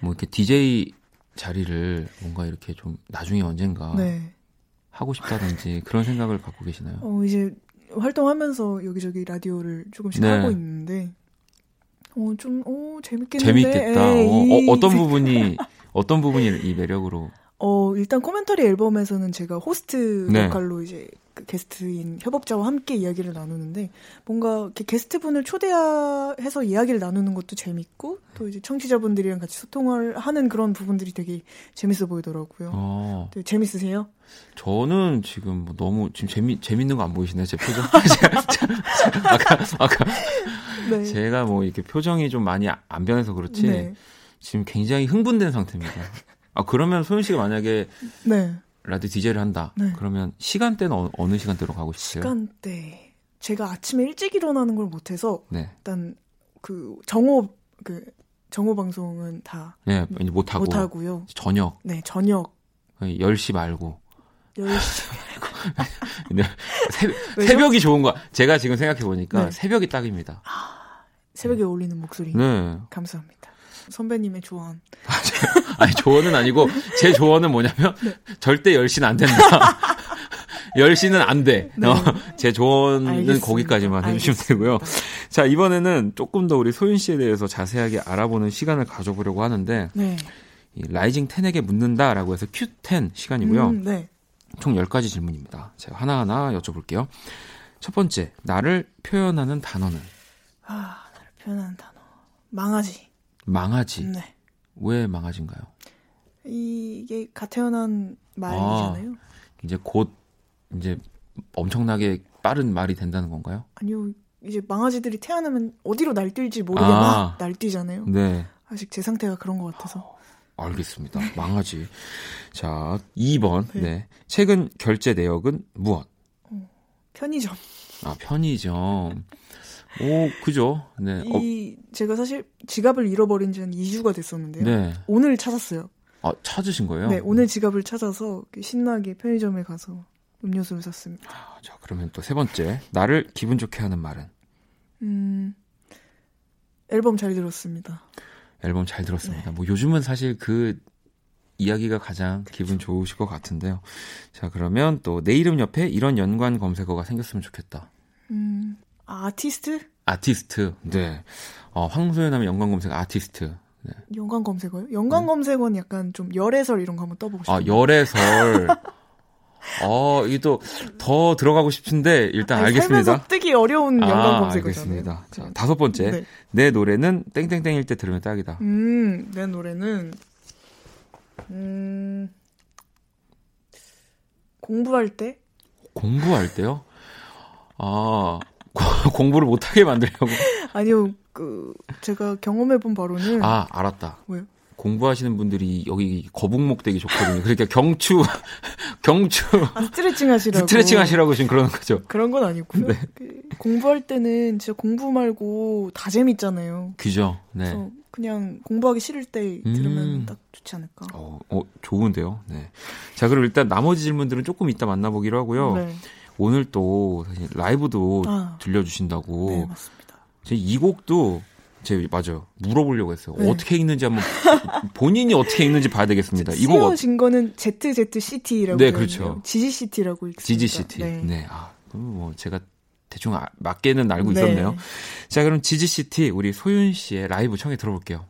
뭐 이렇게 DJ 자리를 뭔가 이렇게 좀 나중에 언젠가 네. 하고 싶다든지 그런 생각을 갖고 계시나요? 어, 이제 활동하면서 여기저기 라디오를 조금씩 네. 하고 있는데, 어, 좀, 어, 재밌겠는데. 재밌겠다. 어, 에이, 어, 떤 부분이 어떤 부분이 이 매력으로 어, 일단 코멘터리 앨범에서는 제가 호스트 네. 역할로 이제 그 게스트인 협업자와 함께 이야기를 나누는데 뭔가 이렇게 게스트분을 초대해서 이야기를 나누는 것도 재밌고 또 이제 청취자분들이랑 같이 소통을 하는 그런 부분들이 되게 재밌어 보이더라고요. 어, 되게 재밌으세요? 저는 지금 뭐 너무 지금 재미 재밌는 거 안 보이시나요? 제 표정. 아까 아까 네. 제가 뭐 이렇게 표정이 좀 많이 안 변해서 그렇지 네. 지금 굉장히 흥분된 상태입니다. 아 그러면 소연 씨가 만약에 네. 라디오 DJ를 한다. 네. 그러면 시간대는 어, 어느 시간대로 가고 싶으세요? 시간대. 제가 아침에 일찍 일어나는 걸 못해서 네. 일단 그 정오 그 정오 방송은 다 네, 못 하고 못 하고요. 저녁 네, 저녁 10시 말고 10시. 네. 새, 왜죠? 새벽 이 좋은 거. 제가 지금 생각해 보니까 네. 새벽이 딱입니다. 새벽에 어울리는 목소리. 네. 감사합니다. 선배님의 조언. 아니 조언은 아니고 제 조언은 뭐냐면 네. 절대 10시는 안 된다. 10시는 안 돼. 네. 어, 제 조언은 알겠습니다. 거기까지만 해주시면 알겠습니다. 되고요. 자, 이번에는 조금 더 우리 소윤 씨에 대해서 자세하게 알아보는 시간을 가져보려고 하는데, 네. 이 라이징 10에게 묻는다라고 해서 Q10 시간이고요. 음, 네. 총 10가지 질문입니다. 제가 하나하나 여쭤볼게요. 첫 번째, 나를 표현하는 단어는 아, 나를 표현하는 단어. 망아지. 망하지. 네. 왜 망하지인가요? 이게 갓 태어난 말이잖아요. 이제 곧 이제 엄청나게 빠른 말이 된다는 건가요? 아니요. 이제 망아지들이 태어나면 어디로 날뛸지 모르게 아. 막 날뛰잖아요. 네. 아직 제 상태가 그런 것 같아서. 알겠습니다. 망하지. 자, 2번. 네. 최근 결제 내역은 무엇? 편의점. 아, 편의점. 오, 그죠? 네. 어, 이 제가 사실 지갑을 잃어버린 지한 2주가 됐었는데요. 네. 오늘 찾았어요. 아, 찾으신 거예요? 네, 오늘 지갑을 찾아서 신나게 편의점에 가서 음료수를 샀습니다. 아, 자, 그러면 또 세 번째. 나를 기분 좋게 하는 말은? 음, 앨범 잘 들었습니다. 앨범 잘 들었습니다. 네. 뭐 요즘은 사실 그 이야기가 가장 기분 좋으실 것 같은데요. 자, 그러면 또 내 이름 옆에 이런 연관 검색어가 생겼으면 좋겠다. 음, 아티스트? 아티스트. 네. 어, 황소연 하면 연관 검색 아티스트. 네. 연관 검색어요? 연관 검색어는 약간 좀 열애설 이런 거 한번 떠보고 싶어요. 아, 열애설. 어, 이게 또 더 들어가고 싶은데 일단 아니, 알겠습니다. 살면서 뜨기 어려운 연관 아, 검색어잖아요. 알겠습니다. 자, 다섯 번째. 네. 내 노래는 땡땡땡일 때 들으면 딱이다. 음, 내 노래는 음 공부할 때 공부할 때요? 아, 공부를 못하게 만들려고. 아니요 그 제가 경험해본 바로는 아, 알았다. 왜요? 공부하시는 분들이 여기 거북목 되기 좋거든요. 그러니까 경추, 경추, 아, 스트레칭 하시라고 스트레칭 하시라고 지금 그러는 거죠. 그런 건 아니고요. 네. 그 공부할 때는 진짜 공부 말고 다 재밌잖아요. 그죠? 네. 그냥 공부하기 싫을 때 들으면 음. 딱 좋지 않을까. 어, 어, 좋은데요. 네. 자, 그럼 일단 나머지 질문들은 조금 이따 만나보기로 하고요. 네. 오늘 또 사실 라이브도 아. 들려주신다고. 네, 맞습니다. 제 이 곡도 제 맞아요. 물어보려고 했어요. 네. 어떻게 읽는지 한번 본인이 어떻게 읽는지 봐야 되겠습니다. 이곡 어, 세워진 거는 ZZCT라고 네, 그렇죠. 지지CT라고 읽습니다. 지지시티. 네. 네. 아, 그럼 뭐 제가 대충 아- 맞게는 알고 네. 있었네요. 자, 그럼 지지시티 우리 소윤 씨의 라이브 청해 들어볼게요.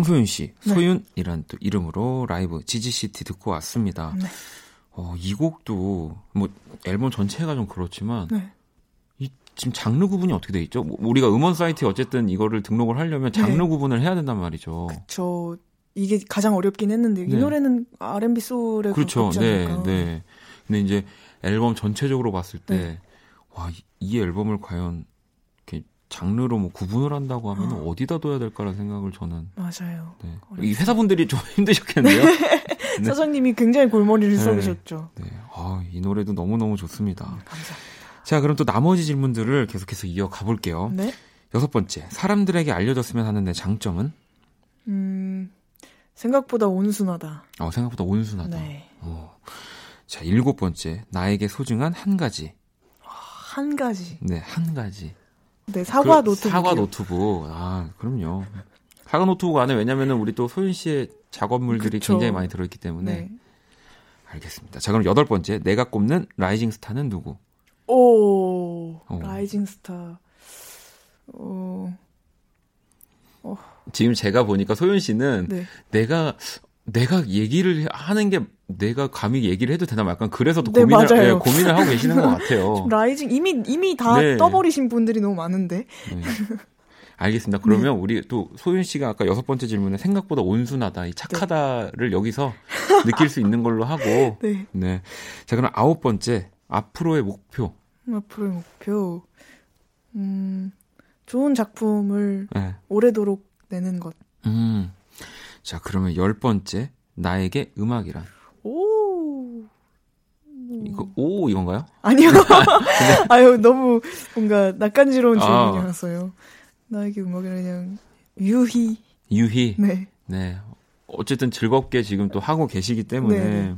황소윤 씨, 네. 소윤이란 또 이름으로 라이브 지지시티 듣고 왔습니다. 네. 어, 이 곡도 뭐 앨범 전체가 좀 그렇지만 네. 이 지금 장르 구분이 어떻게 돼 있죠? 뭐 우리가 음원 사이트에 어쨌든 이거를 등록을 하려면 장르 네. 구분을 해야 된단 말이죠. 저 이게 가장 어렵긴 했는데 이 네. 노래는 R&B 소울에 그렇죠. 네. 네. 근데 이제 앨범 전체적으로 봤을 때, 네. 와, 이, 이 앨범을 과연 장르로 뭐 구분을 한다고 하면 어. 어. 디다 둬야 될까라는 생각을 저는. 맞아요. 네. 이 회사분들이 좀 힘드셨겠네요. 네. 사장님이 굉장히 골머리를 네. 썩이셨죠. 네. 아, 이 노래도 너무너무 좋습니다. 감사합니다. 자, 그럼 또 나머지 질문들을 계속해서 이어가 볼게요. 네. 여섯 번째, 사람들에게 알려졌으면 하는 내 장점은? 음, 생각보다 온순하다. 어, 생각보다 온순하다. 네. 어. 자, 일곱 번째, 나에게 소중한 한 가지. 한 가지. 네, 한 가지. 네, 사과 그 노트북. 사과 노트북. 아, 그럼요. 사과 노트북 안에 왜냐면은 우리 또 소윤 씨의 작업물들이 그쵸. 굉장히 많이 들어있기 때문에. 네. 알겠습니다. 자, 그럼 여덟 번째, 내가 꼽는 rising 스타는 누구? 오, 어. rising 스타. 어, 지금 제가 보니까 소윤 씨는 네. 내가 내가 얘기를 하는 게 내가 감히 얘기를 해도 되나 약간 그래서 또 네, 고민을. 예, 고민을 하고 계시는 것 같아요. 라이징 이미 이미 다 네. 떠버리신 분들이 너무 많은데. 네. 알겠습니다. 그러면 우리 또 소윤 씨가 아까 여섯 번째 질문에 생각보다 온순하다, 이 착하다를 여기서 느낄 수 있는 걸로 하고, 네. 네. 자, 그럼 아홉 번째 앞으로의 목표. 앞으로의 목표. 음, 좋은 작품을 네. 오래도록 내는 것. 음. 자, 그러면 열 번째 나에게 음악이란. 오. 이거 오 이건가요? 아니요. 아유, 너무 뭔가 낯간지러운 아. 질문이었어요. 나에게 음악을 그냥 유희. 유희. 네. 네. 어쨌든 즐겁게 지금 또 하고 계시기 때문에. 네.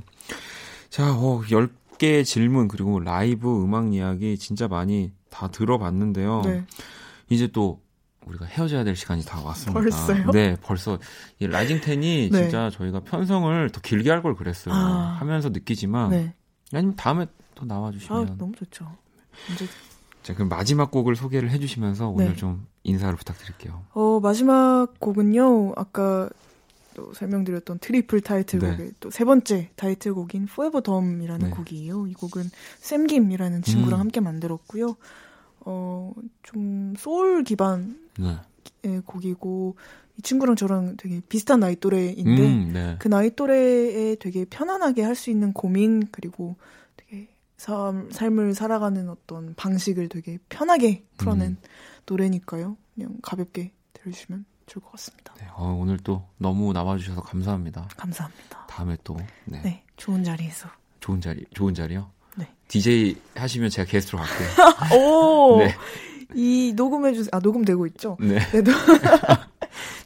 자, 어, 10개의 질문, 그리고 라이브 음악 이야기 진짜 많이 다 들어봤는데요. 네. 이제 또 우리가 헤어져야 될 시간이 다 왔습니다. 벌써요? 네, 벌써. 이 rising ten이 네. 진짜 저희가 편성을 더 길게 할 걸 그랬어요. 아. 하면서 느끼지만. 네. 아니면 다음에 또 아, 나와주시면. 너무 좋죠. 언제 자, 그럼 마지막 곡을 소개를 해주시면서 오늘 네. 좀 인사를 부탁드릴게요. 어, 마지막 곡은요, 아까 또 설명드렸던 트리플 타이틀곡의 네. 또 세 번째 타이틀곡인 Forever Dumb이라는 네. 곡이에요. 이 곡은 샘김이라는 친구랑 음. 함께 만들었고요. 어, 좀 소울 기반의 네. 곡이고, 이 친구랑 저랑 되게 비슷한 나이 또래인데, 음, 네. 그 나이 또래에 되게 편안하게 할 수 있는 고민, 그리고 되게 삶, 삶을 살아가는 어떤 방식을 되게 편하게 풀어낸 음. 노래니까요. 그냥 가볍게 들으시면 좋을 것 같습니다. 네, 어, 오늘 또 너무 나와주셔서 감사합니다. 감사합니다. 다음에 또 네, 네, 좋은 자리에서. 좋은 자리 좋은 자리요. 네. DJ 하시면 제가 게스트로 갈게요. 오! 네. 이 녹음해 주세요. 아, 녹음되고 있죠? 네, 네, 노-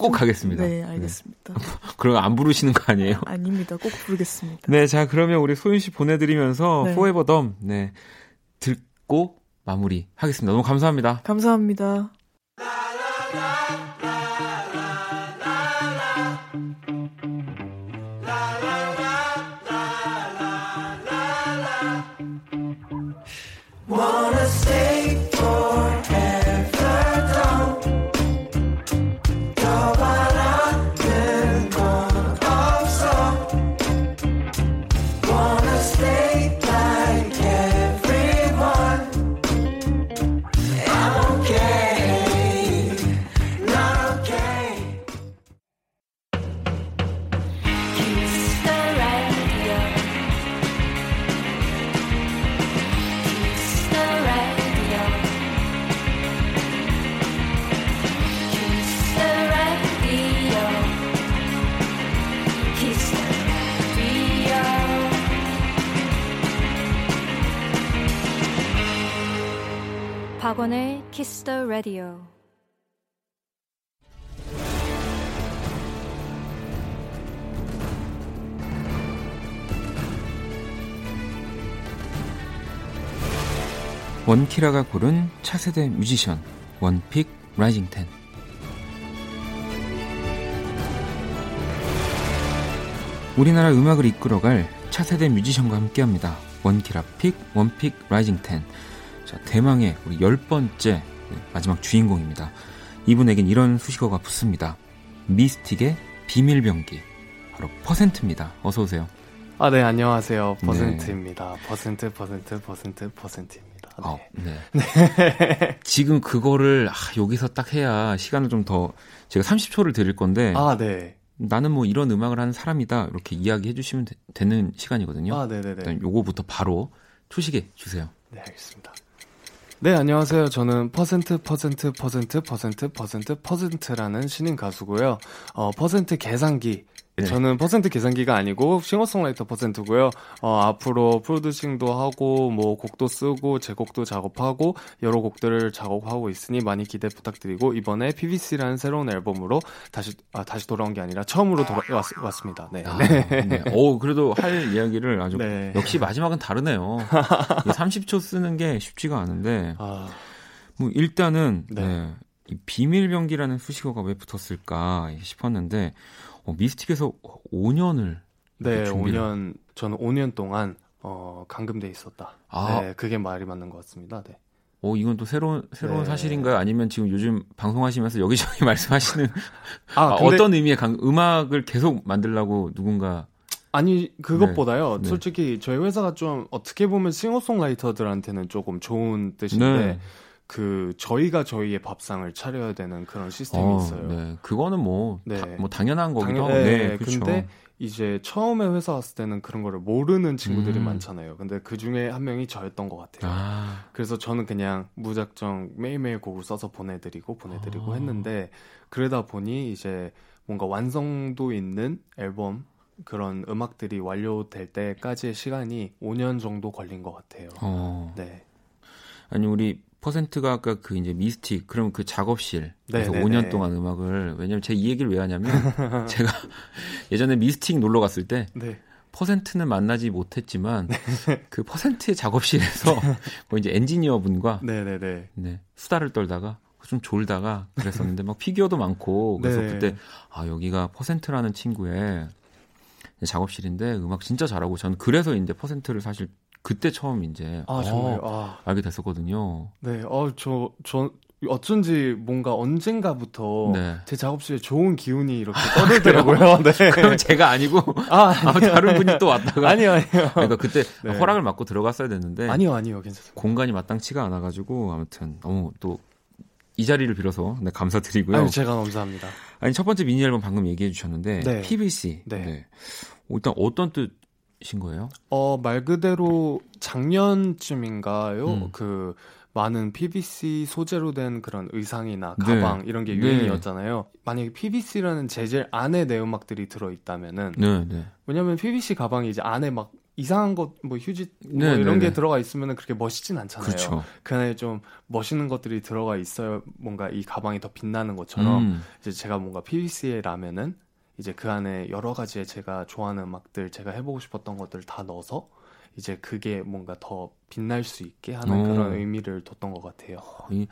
꼭 가겠습니다. 네, 알겠습니다. 그럼 안 부르시는 거 아니에요? 아 닙니다. 꼭 부르겠습니다. 네, 자 그러면 우리 소윤 씨 보내드리면서 네. Forever Dumb 네 듣고 마무리 하겠습니다. 너무 감사합니다. 감사합니다. 박원의 Kiss the Radio. 원키라가 고른 차세대 뮤지션 원픽 라이징 텐 우리나라 음악을 이끌어갈 차세대 뮤지션과 함께합니다. one 키라 pick one pick rising ten 자, 대망의 우리 열 번째 네, 마지막 주인공입니다. 이분에겐 이런 수식어가 붙습니다. 미스틱의 비밀병기 바로 퍼센트입니다. 어서 오세요. 아, 네, 안녕하세요. 퍼센트입니다. 퍼센트, 퍼센트, 퍼센트, 퍼센트입니다. 네. 아, 네. 지금 그거를 아, 여기서 딱 해야 시간을 좀 더 제가 30초를 드릴 건데 아, 네. 나는 뭐 이런 음악을 하는 사람이다 이렇게 이야기해 주시면 되는 시간이거든요. 아, 네 네네. 일단 요거부터 바로 소개해 주세요. 네, 알겠습니다. 네, 안녕하세요. 저는 퍼센트, 퍼센트, 퍼센트, 퍼센트, 퍼센트, 퍼센트라는 신인 가수고요. 어, 퍼센트 계산기. 네. 저는 퍼센트 계산기가 아니고 싱어송라이터 퍼센트고요. 어, 앞으로 프로듀싱도 하고 뭐 곡도 쓰고 제 곡도 작업하고 여러 곡들을 작업하고 있으니 많이 기대 부탁드리고 이번에 PVC라는 새로운 앨범으로 다시 아, 다시 돌아온 게 아니라 처음으로 돌아왔습니다. 네. 아, 네. 오, 그래도 할 이야기를 아주 네. 역시 마지막은 다르네요. 30초 쓰는 게 쉽지가 않은데 아, 뭐 일단은 네. 네. 이 비밀병기라는 수식어가 왜 붙었을까 싶었는데 어, 미스틱에서 5년을 네, 준비를- 5년 저는 5년 동안 어, 감금돼 있었다. 아. 네, 그게 말이 맞는 것 같습니다. 네. 어, 이건 또 새로운 새로운 네. 사실인가요? 아니면 지금 요즘 방송하시면서 여기저기 말씀하시는 아, 아, 근데 어떤 의미의 강, 음악을 계속 만들라고 누군가 아니 그것보다요. 네. 솔직히 저희 회사가 좀 어떻게 보면 싱어송라이터들한테는 조금 좋은 뜻인데 네. 그 저희가 저희의 밥상을 차려야 되는 그런 시스템이 어, 있어요. 네. 그거는 뭐, 네. 다- 뭐 당연한 거기도 하고. 당연- 네, 네, 그렇죠. 근데 이제 처음에 회사 왔을 때는 그런 거를 모르는 친구들이 음. 많잖아요. 근데 그 중에 한 명이 저였던 것 같아요. 아, 그래서 저는 그냥 무작정 매일매일 곡을 써서 보내드리고 보내드리고 아. 했는데 그러다 보니 이제 뭔가 완성도 있는 앨범 그런 음악들이 완료될 때까지의 시간이 5년 정도 걸린 것 같아요. 어. 네. 아니 우리 퍼센트가 아까 그 이제 미스틱 그럼 그 작업실 그래서 네, 네, 5년 네. 동안 음악을 왜냐면 제가 이 얘기를 왜 하냐면 제가 예전에 미스틱 놀러 갔을 때 네. 퍼센트는 만나지 못했지만 그 퍼센트의 작업실에서 뭐 이제 엔지니어 분과 네네네. 네, 수다를 떨다가 좀 졸다가 그랬었는데 막 피규어도 많고 그래서 네. 그때 아 여기가 퍼센트라는 친구의 작업실인데 음악 진짜 잘하고 저는 그래서 이제 퍼센트를 사실 그때 처음 이제 아? 어, 아, 알게 됐었거든요. 네. 어, 저, 저, 어쩐지 뭔가 언젠가부터 네. 제 작업실에 좋은 기운이 이렇게 떠들더라고요. 네. 그럼 제가 아니고 아, 아, 다른 분이 또 왔다가 아니요, 아니요. 그러니까 그때 네. 허락을 받고 들어갔어야 됐는데 아니요, 아니요. 괜찮습니다. 공간이 마땅치가 않아가지고 아무튼 너무 또 이 자리를 빌어서 네, 감사드리고요. 아니, 제가 감사합니다. 아니 첫 번째 미니 앨범 방금 얘기해 주셨는데 네. PVC. 네. 일단 어떤 뜻 인 거예요? 어, 말 그대로 작년쯤인가요? 음. 그 많은 PVC 소재로 된 그런 의상이나 네. 가방 이런 게 네. 유행이었잖아요. 만약에 PVC라는 재질 안에 내 음악들이 들어 있다면은 네, 네. 왜냐면 PVC 가방이 이제 안에 막 이상한 것 뭐 휴지 뭐 네, 이런 네, 게 네. 들어가 있으면은 그렇게 멋있진 않잖아요. 그렇죠. 그 안에 좀 멋있는 것들이 들어가 있어야 뭔가 이 가방이 더 빛나는 것처럼 음. 이제 제가 뭔가 PVC에 라면은 이제 그 안에 여러 가지의 제가 좋아하는 음악들, 제가 해보고 싶었던 것들 다 넣어서 이제 그게 뭔가 더 빛날 수 있게 하는 오. 그런 의미를 뒀던 것 같아요. 이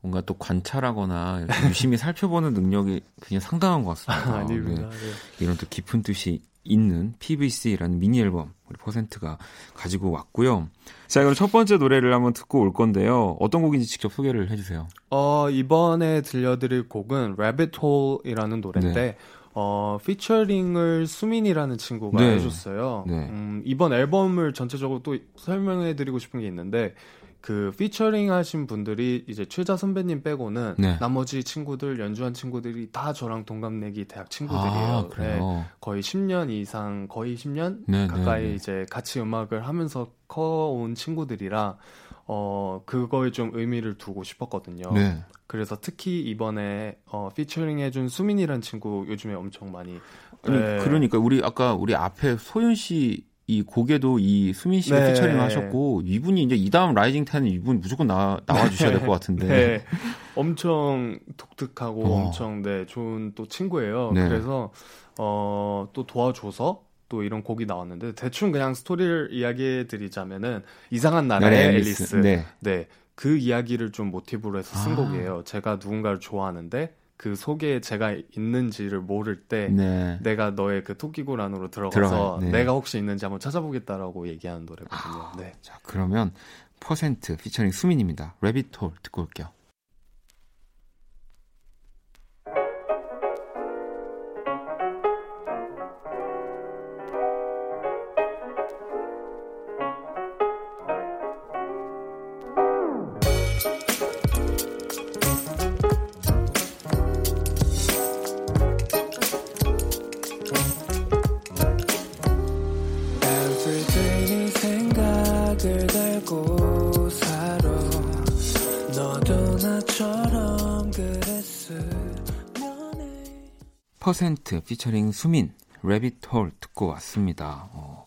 뭔가 또 관찰하거나 유심히 살펴보는 능력이 굉장히 상당한 것 같습니다. 아닙니다. 네. 네. 이런 또 깊은 뜻이 있는 PVC라는 미니 앨범 우리 퍼센트가 가지고 왔고요. 자, 그럼 첫 번째 노래를 한번 듣고 올 건데요. 어떤 곡인지 직접 소개를 해주세요. 어, 이번에 들려드릴 곡은 Rabbit Hole이라는 노래인데 네. 어, 피처링을 수민이라는 친구가 네. 해줬어요. 네. 음, 이번 앨범을 전체적으로 또 설명해드리고 싶은 게 있는데 그 피처링 하신 분들이 이제 최자 선배님 빼고는 네. 나머지 친구들 연주한 친구들이 다 저랑 동갑내기 대학 친구들이에요. 아, 네. 거의 10년 이상, 거의 10년 네, 가까이 네, 네. 이제 같이 음악을 하면서 커온 친구들이라 어 그거에 좀 의미를 두고 싶었거든요. 네. 그래서 특히 이번에 어 피처링 해준 수민이란 친구 요즘에 엄청 많이 아니, 네. 그러니까 우리 아까 우리 앞에 소윤 씨 이 곡에도 이 수민 씨가 네. 피처링 하셨고 이분이 이제 이 다음 rising ten은 이분 무조건 나 나와 주셔야 될 것 같은데. 네. 엄청 독특하고 어. 엄청 네 좋은 또 친구예요. 네. 그래서 어 또 도와줘서 또 이런 곡이 나왔는데 대충 그냥 스토리를 이야기해 드리자면은 이상한 나라의 나라의 앨리스. 네. 네. 그 이야기를 좀 모티브로 해서 쓴 아. 곡이에요. 제가 누군가를 좋아하는데 그 속에 제가 있는지를 모를 때 네. 내가 너의 그 토끼굴 안으로 들어가서 들어가, 네. 내가 혹시 있는지 한번 찾아보겠다라고 얘기하는 노래거든요. 네. 자, 그러면 퍼센트 피처링 수민입니다. 레비톨 듣고 올게요. 피처링 수민 레빗 홀 듣고 왔습니다. 어,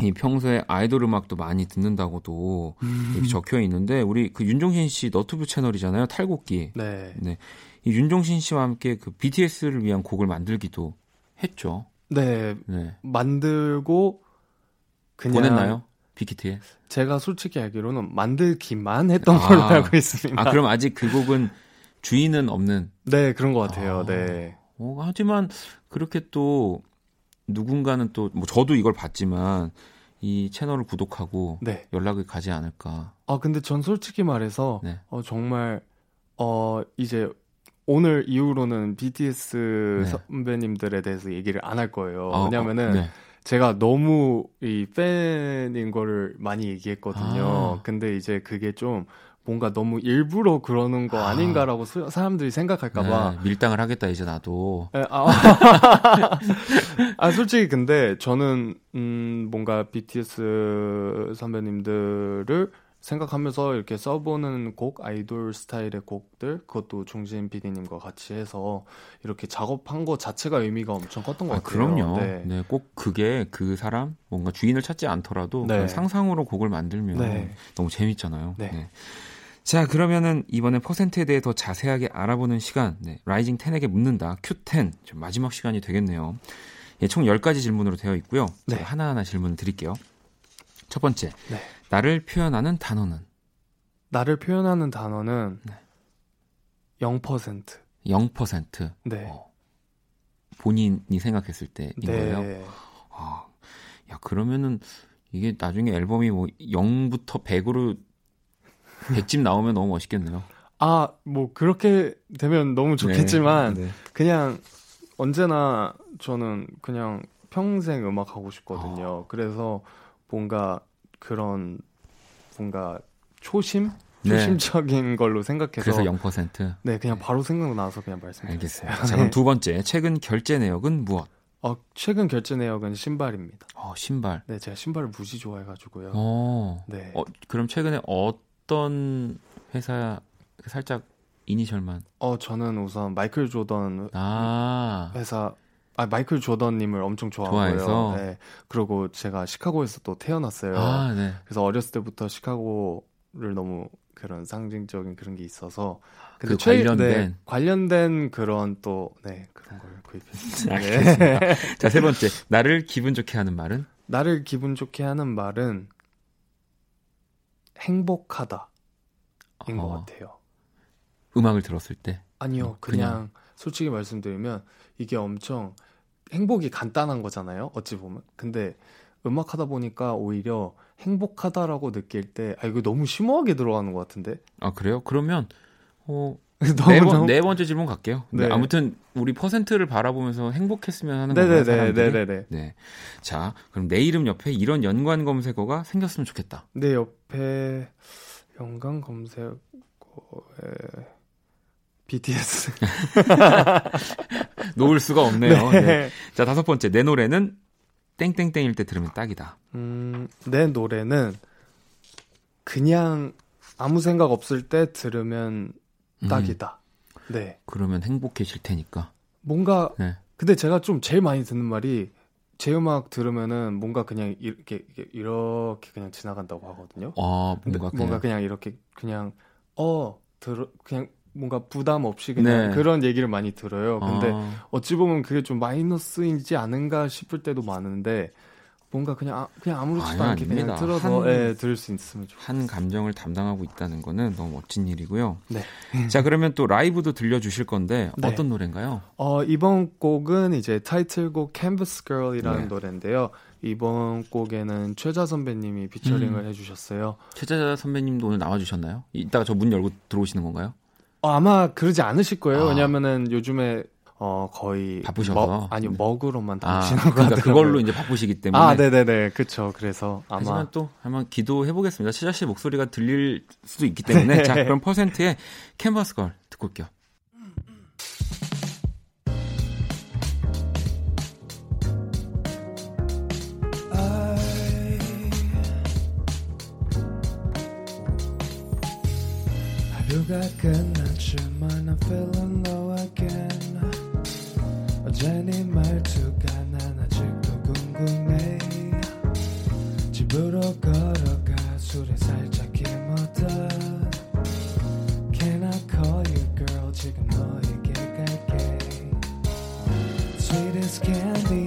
이 평소에 아이돌 음악도 많이 듣는다고도 이렇게 적혀 있는데 우리 그 윤종신 씨 너튜브 채널이잖아요. 탈곡기. 네. 네. 이 윤종신 씨와 함께 그 BTS를 위한 곡을 만들기도 했죠. 네. 네. 만들고 그냥 보냈나요? 빅히트에? 제가 솔직히 알기로는 만들기만 했던 아. 걸로 알고 있습니다. 아, 그럼 아직 그 곡은 주인은 없는. 네, 그런 것 같아요. 아. 네. 어, 하지만 그렇게 또 누군가는 또 뭐 저도 이걸 봤지만 이 채널을 구독하고 네. 연락이 가지 않을까. 아, 근데 전 솔직히 말해서 네. 어, 정말 어, 이제 오늘 이후로는 BTS 네. 선배님들에 대해서 얘기를 안 할 거예요. 어, 왜냐면은 어, 네. 제가 너무 이 팬인 거를 많이 얘기했거든요. 아. 근데 이제 그게 좀 뭔가 너무 일부러 그러는 거 아. 아닌가라고 수- 사람들이 생각할까봐. 네, 밀당을 하겠다 이제 나도. 에, 아, 아, 솔직히 근데 저는, 음, 뭔가 BTS 선배님들을 생각하면서 이렇게 써보는 곡, 아이돌 스타일의 곡들, 그것도 중진 PD님과 같이 해서 이렇게 작업한 것 자체가 의미가 엄청 컸던 것 아, 같아요. 그럼요. 네. 네. 꼭 그게 그 사람 뭔가 주인을 찾지 않더라도 네. 상상으로 곡을 만들면 네. 너무 재밌잖아요. 네. 자, 그러면은 이번에 퍼센트에 대해 더 자세하게 알아보는 시간, 네, 라이징 10에게 묻는다, Q10, 좀 마지막 시간이 되겠네요. 예, 총 10가지 질문으로 되어 있고요. 네. 하나하나 질문을 드릴게요. 첫 번째, 네. 나를 표현하는 단어는 나를 표현하는 단어는 네. 0%. 0%. 네. 어, 본인이 생각했을 때인 거예요. 네. 아, 야, 그러면은 이게 나중에 앨범이 뭐 0부터 100으로 100집 나오면 너무 멋있겠네요. 아, 뭐, 그렇게 되면 너무 좋겠지만, 네. 네. 그냥 언제나 저는 그냥 평생 음악 하고 싶거든요. 그래서 뭔가 그런 뭔가 초심? 네. 초심적인 걸로 생각해서 그래서 0%. 네, 그냥 바로 생각나서 그냥 말씀드렸어요. 알겠습니다. 자, 그럼 두 번째, 최근 결제 내역은 무엇? 어, 최근 결제 내역은 신발입니다. 어, 신발. 네, 제가 신발을 무지 좋아해가지고요. 어. 네. 어, 그럼 최근에 어 떤 회사 살짝 이니셜만? 어, 저는 우선 마이클 조던 아. 회사 아 마이클 조던님을 엄청 좋아하고요. 좋아해서? 네. 그리고 제가 시카고에서 또 태어났어요. 아, 네. 그래서 어렸을 때부터 시카고를 너무 그런 상징적인 그런 게 있어서 그 최- 관련된? 네, 관련된 그런 또 네 그런 걸 구입했습니다. 네. 알겠습니다. 자, 세 번째. 나를 기분 좋게 하는 말은? 나를 기분 좋게 하는 말은 행복하다인 것 어, 같아요. 음악을 들었을 때. 아니요, 그냥- 그냥, 솔직히 말씀드리면 이게 엄청 행복이 간단한 거잖아요. 어찌 보면. 근데 음악 하다 보니까 오히려 행복하다라고 느낄 때, 아, 이거 너무 심오하게 들어가는 것 같은데? 아, 그래요? 그러면, 어, 네, 번, 네 번째 질문 갈게요. 네, 네. 아무튼 우리 퍼센트를 바라보면서 행복했으면 하는 거예요. 네네네, 사람들이? 네네네. 네. 자, 그럼 내 이름 옆에 이런 연관 검색어가 생겼으면 좋겠다. 내 옆에 연관 검색어에 BTS. 놓을 수가 없네요. 네. 네. 자, 다섯 번째. 내 노래는 땡땡땡일 때 들으면 딱이다. 음, 내 노래는 그냥 아무 생각 없을 때 들으면 음, 딱이다. 네. 그러면 행복해질 테니까. 뭔가 네. 근데 제가 좀 제일 많이 듣는 말이 제 음악 들으면은 뭔가 그냥 이렇게 이렇게, 그냥 지나간다고 하거든요. 아, 뭔가 뭔가 그냥, 그냥 이렇게 그냥 어 들어 그냥 뭔가 부담 없이 그냥 네. 그런 얘기를 많이 들어요. 근데 아, 어찌 보면 그게 좀 마이너스이지 않은가 싶을 때도 많은데 뭔가 그냥 아, 그냥 아무렇지도 않게 그냥 아닙니다. 틀어서 한- 예, 들을 수 있으면 좋. 한 감정을 담당하고 있다는 거는 너무 멋진 일이고요. 네. 자, 그러면 또 라이브도 들려주실 건데 네. 어떤 노래인가요? 어, 이번 곡은 이제 타이틀곡 Canvas Girl이라는 네. 노래인데요. 이번 곡에는 최자 선배님이 피처링을 음. 해주셨어요. 최자 선배님도 오늘 나와주셨나요? 이따가 저 문 열고 들어오시는 건가요? 어, 아마 그러지 않으실 거예요. 아. 왜냐면은 요즘에 어, 거의 바쁘셔서? 먹, 아니요 네. 먹으로만 아, 다니시는 것 그러니까. 그걸로 이제 바쁘시기 때문에. 아, 네네네, 그쵸. 그래서 아마 하지만 또 한번 기도해 보겠습니다. 최자 씨 목소리가 들릴 수도 있기 때문에 네. 자 그럼 퍼센트의 캔버스 걸 듣고 올게요. 하루가 끝났지만 I'm feeling low again 어제 네 말투가 난 아직도 궁금해. 집으로 걸어가 술에 살짝 힘었다. Can I call you girl? 지금 너에게 갈게. Sweet as candy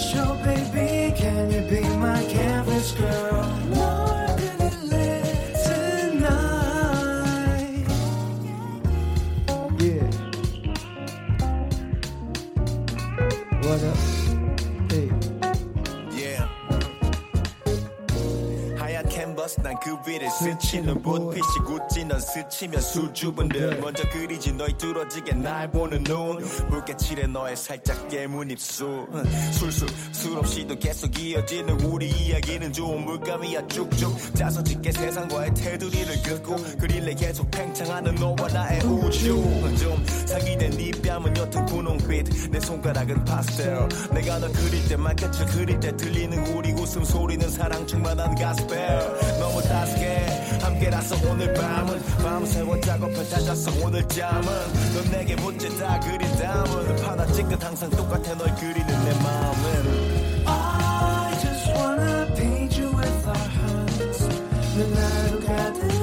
너의 brush oh baby Can you be my canvas girl 널 그릴래 tonight Yeah What up? Hey Yeah. 하얀 캔버스 난 그 위를 스치는 붓빛이 굳지 넌 스치면 수줍은데 먼저 그리지 너의 뚫어지게 날 보는 눈. 붉게 칠해 너의 살짝 깨문 입술. 술술 술 없이도 계속 이어지는 우리 이야기는 좋은 물감이야 쭉쭉. 짜서 짙게 세상과의 테두리를 긋고 그릴래 계속 팽창하는 너와 나의 우주. 좀 상기된 네 뺨은 옅은 분홍빛. 내 손가락은 파스텔 내가 너 그릴 때만 끝을 그릴 때 들리는 우리 웃음 소리는 사랑 충만한 가스펠. 너무 따스해 함께라서 오늘 밤은 밤 새워 작업해 찾았어 오늘 잠은 넌 내게 묻지 다 그린 다음은. 파다 찌끝 항상 똑같아 널 그리는 내 마음은. I just wanna paint you with our hands. 눈으로 가득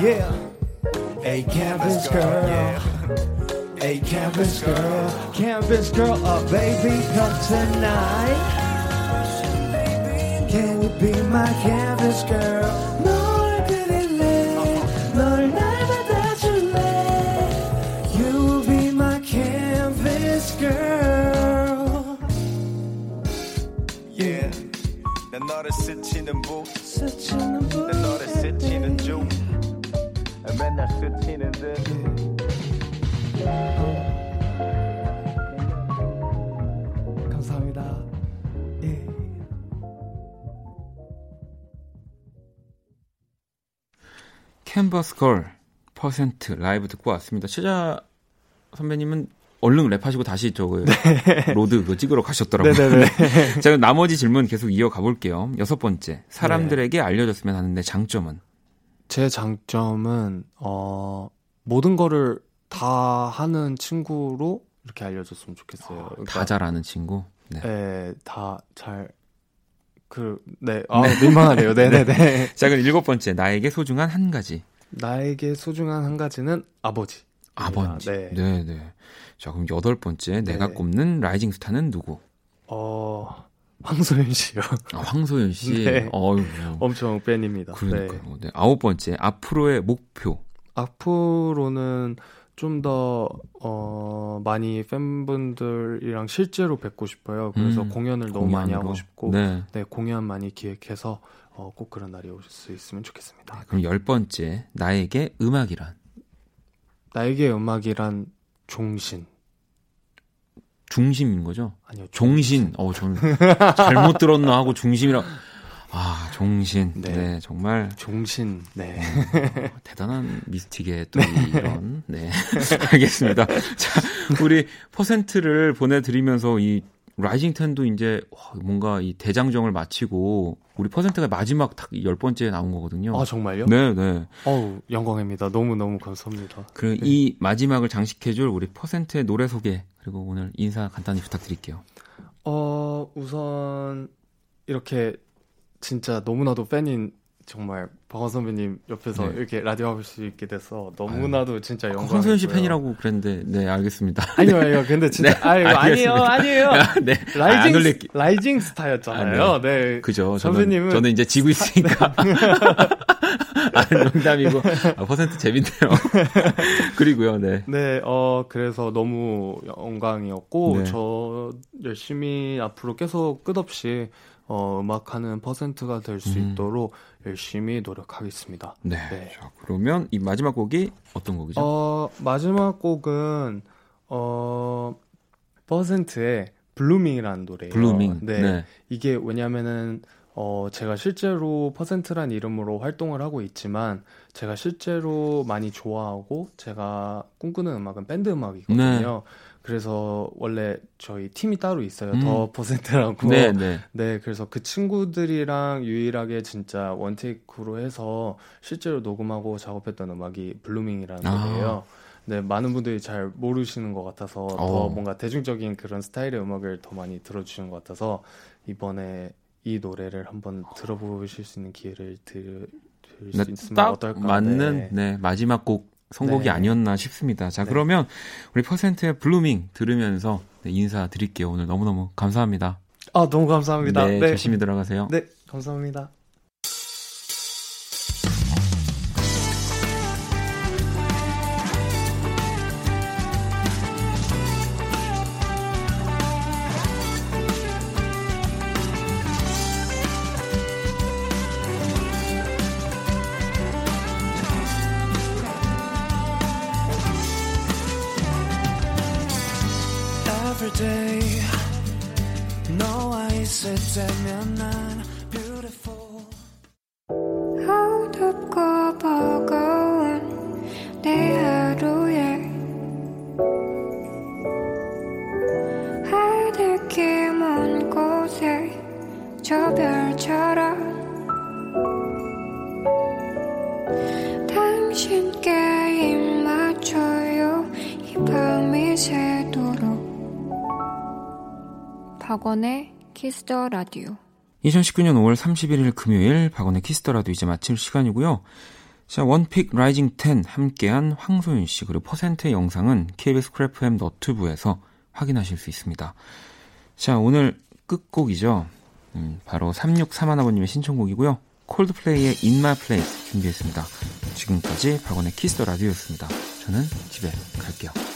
yeah Yeah Hey canvas girl Hey canvas girl Canvas girl oh baby come tonight Can you be my canvas girl? 널 그릴래, 널 날 받아줄래. You will be my canvas girl. Yeah 난 너를 스치는 붓 스치는 분. 난 너를 스치는 중 맨날 스치는 듯 감사합니다. 예. Canvas Girl 퍼센트 라이브 듣고 왔습니다. 최자 선배님은 얼른 랩하시고 다시 저거 로드 그거 찍으러 가셨더라고요. 네네네. 자, 그럼 나머지 질문 계속 이어가 볼게요. 여섯 번째. 사람들에게 알려졌으면 하는데 장점은? 제 장점은 어 모든 거를 다 하는 친구로 이렇게 알려줬으면 좋겠어요. 그러니까, 다 잘하는 친구. 네. 네, 다잘 그, 네, 아, 민망하네요. 네네 네. 자, 그럼 일곱 번째. 나에게 소중한 한 가지. 나에게 소중한 한 가지는 아버지. 아버지. 네. 네, 네. 자, 그럼 여덟 번째. 내가 네. 꼽는 라이징 스타는 누구? 어, 황소연 씨요. 아, 황소연 씨. 네. 어휴. 엄청 팬입니다. 네. 그러니까요. 네. 아홉 번째. 앞으로의 목표. 앞으로는 좀 더, 어, 많이 팬분들이랑 실제로 뵙고 싶어요. 그래서 음, 공연을 너무 많이 공연으로. 하고 싶고, 네. 네, 공연 많이 기획해서, 어, 꼭 그런 날이 올수 있으면 좋겠습니다. 그럼 열 번째. 나에게 음악이란? 나에게 음악이란 종신. 중심인 거죠? 아니요, 종신. 어, 저는 잘못 들었나 하고 중심이라. 아, 종신. 네, 네. 정말 종신, 네. 대단한 Mystic의 또 이런. 네. 알겠습니다. 자, 우리 퍼센트를 보내드리면서 이 Rising Ten도 이제 와, 뭔가 이 대장정을 마치고 우리 퍼센트가 마지막 딱 열 번째에 나온 거거든요. 아, 정말요? 네, 네. 어우, 영광입니다. 너무 너무 감사합니다. 그이 마지막을 장식해줄 우리 퍼센트의 노래 소개 그리고 오늘 인사 간단히 부탁드릴게요. 어, 우선, 이렇게, 진짜 너무나도 팬인 정말 박원 선배님 옆에서 네. 이렇게 라디오 하실 수 있게 돼서 너무나도 진짜 영광이고요. 황소윤 씨 팬이라고 그랬는데 네 알겠습니다. 아니요, 아니요. 근데 진짜 네, 아유, 아니에요. 아니에요. 네. 아, 안 rising 놀릴게. rising star였잖아요. 아, 네. 그죠. 저는, 선배님은 저는 이제 지고 있으니까. 아, 농담이고. 아, 퍼센트 재밌네요. 그리고요, 네. 네, 어, 그래서 너무 영광이었고, 네. 저 열심히 앞으로 계속 끝없이, 어, 음악하는 퍼센트가 될수 음. 있도록 열심히 노력하겠습니다. 네. 네. 자, 그러면 이 마지막 곡이 어떤 곡이죠? 어, 마지막 곡은, 어, 퍼센트의 Blooming이라는 노래예요. Blooming. 네. 네. 이게 왜냐면은 어 제가 실제로 퍼센트란 이름으로 활동을 하고 있지만 제가 실제로 많이 좋아하고 제가 꿈꾸는 음악은 밴드 음악이거든요. 그래서 원래 저희 팀이 따로 있어요. 음. The Percent라고. 네, 네. 네, 그래서 그 친구들이랑 유일하게 진짜 one take로 해서 실제로 녹음하고 작업했던 음악이 Blooming이라는 아. 노래예요. 네, 많은 분들이 잘 모르시는 것 같아서 더 어. 뭔가 대중적인 그런 스타일의 음악을 더 많이 들어주시는 것 같아서 이번에 이 노래를 한번 들어보실 수 있는 기회를 들, 들을 네, 수 있으면 딱 어떨까? 맞는 네. 네, 마지막 곡 선곡이 네. 아니었나 싶습니다. 자, 네. 그러면 우리 퍼센트의 Blooming 들으면서 네, 인사드릴게요. 오늘 너무너무 감사합니다. 아, 너무 감사합니다. 네, 네, 조심히 들어가세요. 네, 감사합니다. Kiss the Radio 2019년 5월 31일 금요일 박원의 Kiss the Radio 이제 마칠 시간이고요. 자, One Pick Rising 10 함께한 황소윤 씨 그리고 퍼센트의 영상은 KBS Cool FM 너튜브에서 확인하실 수 있습니다. 자, 오늘 끝곡이죠. 음, 바로 3631번님의 신청곡이고요. Coldplay의 In My Place 준비했습니다. 지금까지 박원의 Kiss the Radio였습니다. 저는 집에 갈게요.